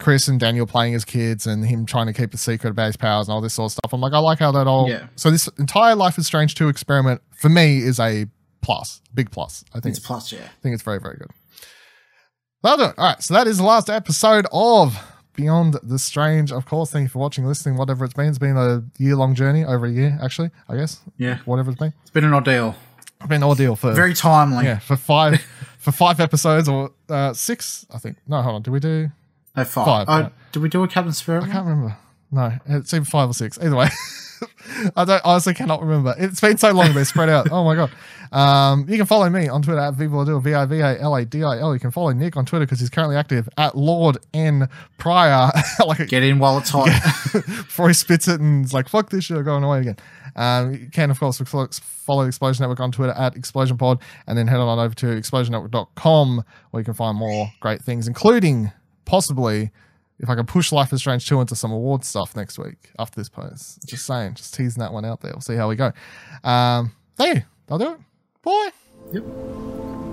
Chris and Daniel playing as kids and him trying to keep a secret about his powers and all this sort of stuff. I'm like, I like how that all. Yeah. So this entire Life is Strange 2 experiment for me is a plus, big plus. I think It's a plus, yeah. I think it's very, very good. That'll do it. All right. So that is the last episode of Beyond the Strange. Of course, thank you for watching, listening, whatever it's been. It's been a year long journey, over a year, actually, I guess. Yeah. Whatever it's been. It's been an ordeal. It's been an ordeal for Very timely. yeah, for five for five episodes or uh, six, I think. No, hold on. Did we do No, five. Five, Oh, yeah. did we do a Captain Spirit? I can't remember. No, it's either five or six. Either way. I don't honestly cannot remember. It's been so long they're spread out. Oh my god. Um, you can follow me on Twitter at Vivaladil, V I V A L A D I L. You can follow Nick on Twitter because he's currently active at Lord N Pryor. like a, Get in while it's hot. before he spits it and is like, fuck this shit, I'm going away again. Um, you can, of course, follow follow Explosion Network on Twitter at Explosion Pod and then head on over to explosionnetwork.com where you can find more great things, including possibly if I can push Life is Strange 2 into some award stuff next week after this post. Just saying, just teasing that one out there. We'll see how we go. Um, there. I'll do it. Bye. Yep.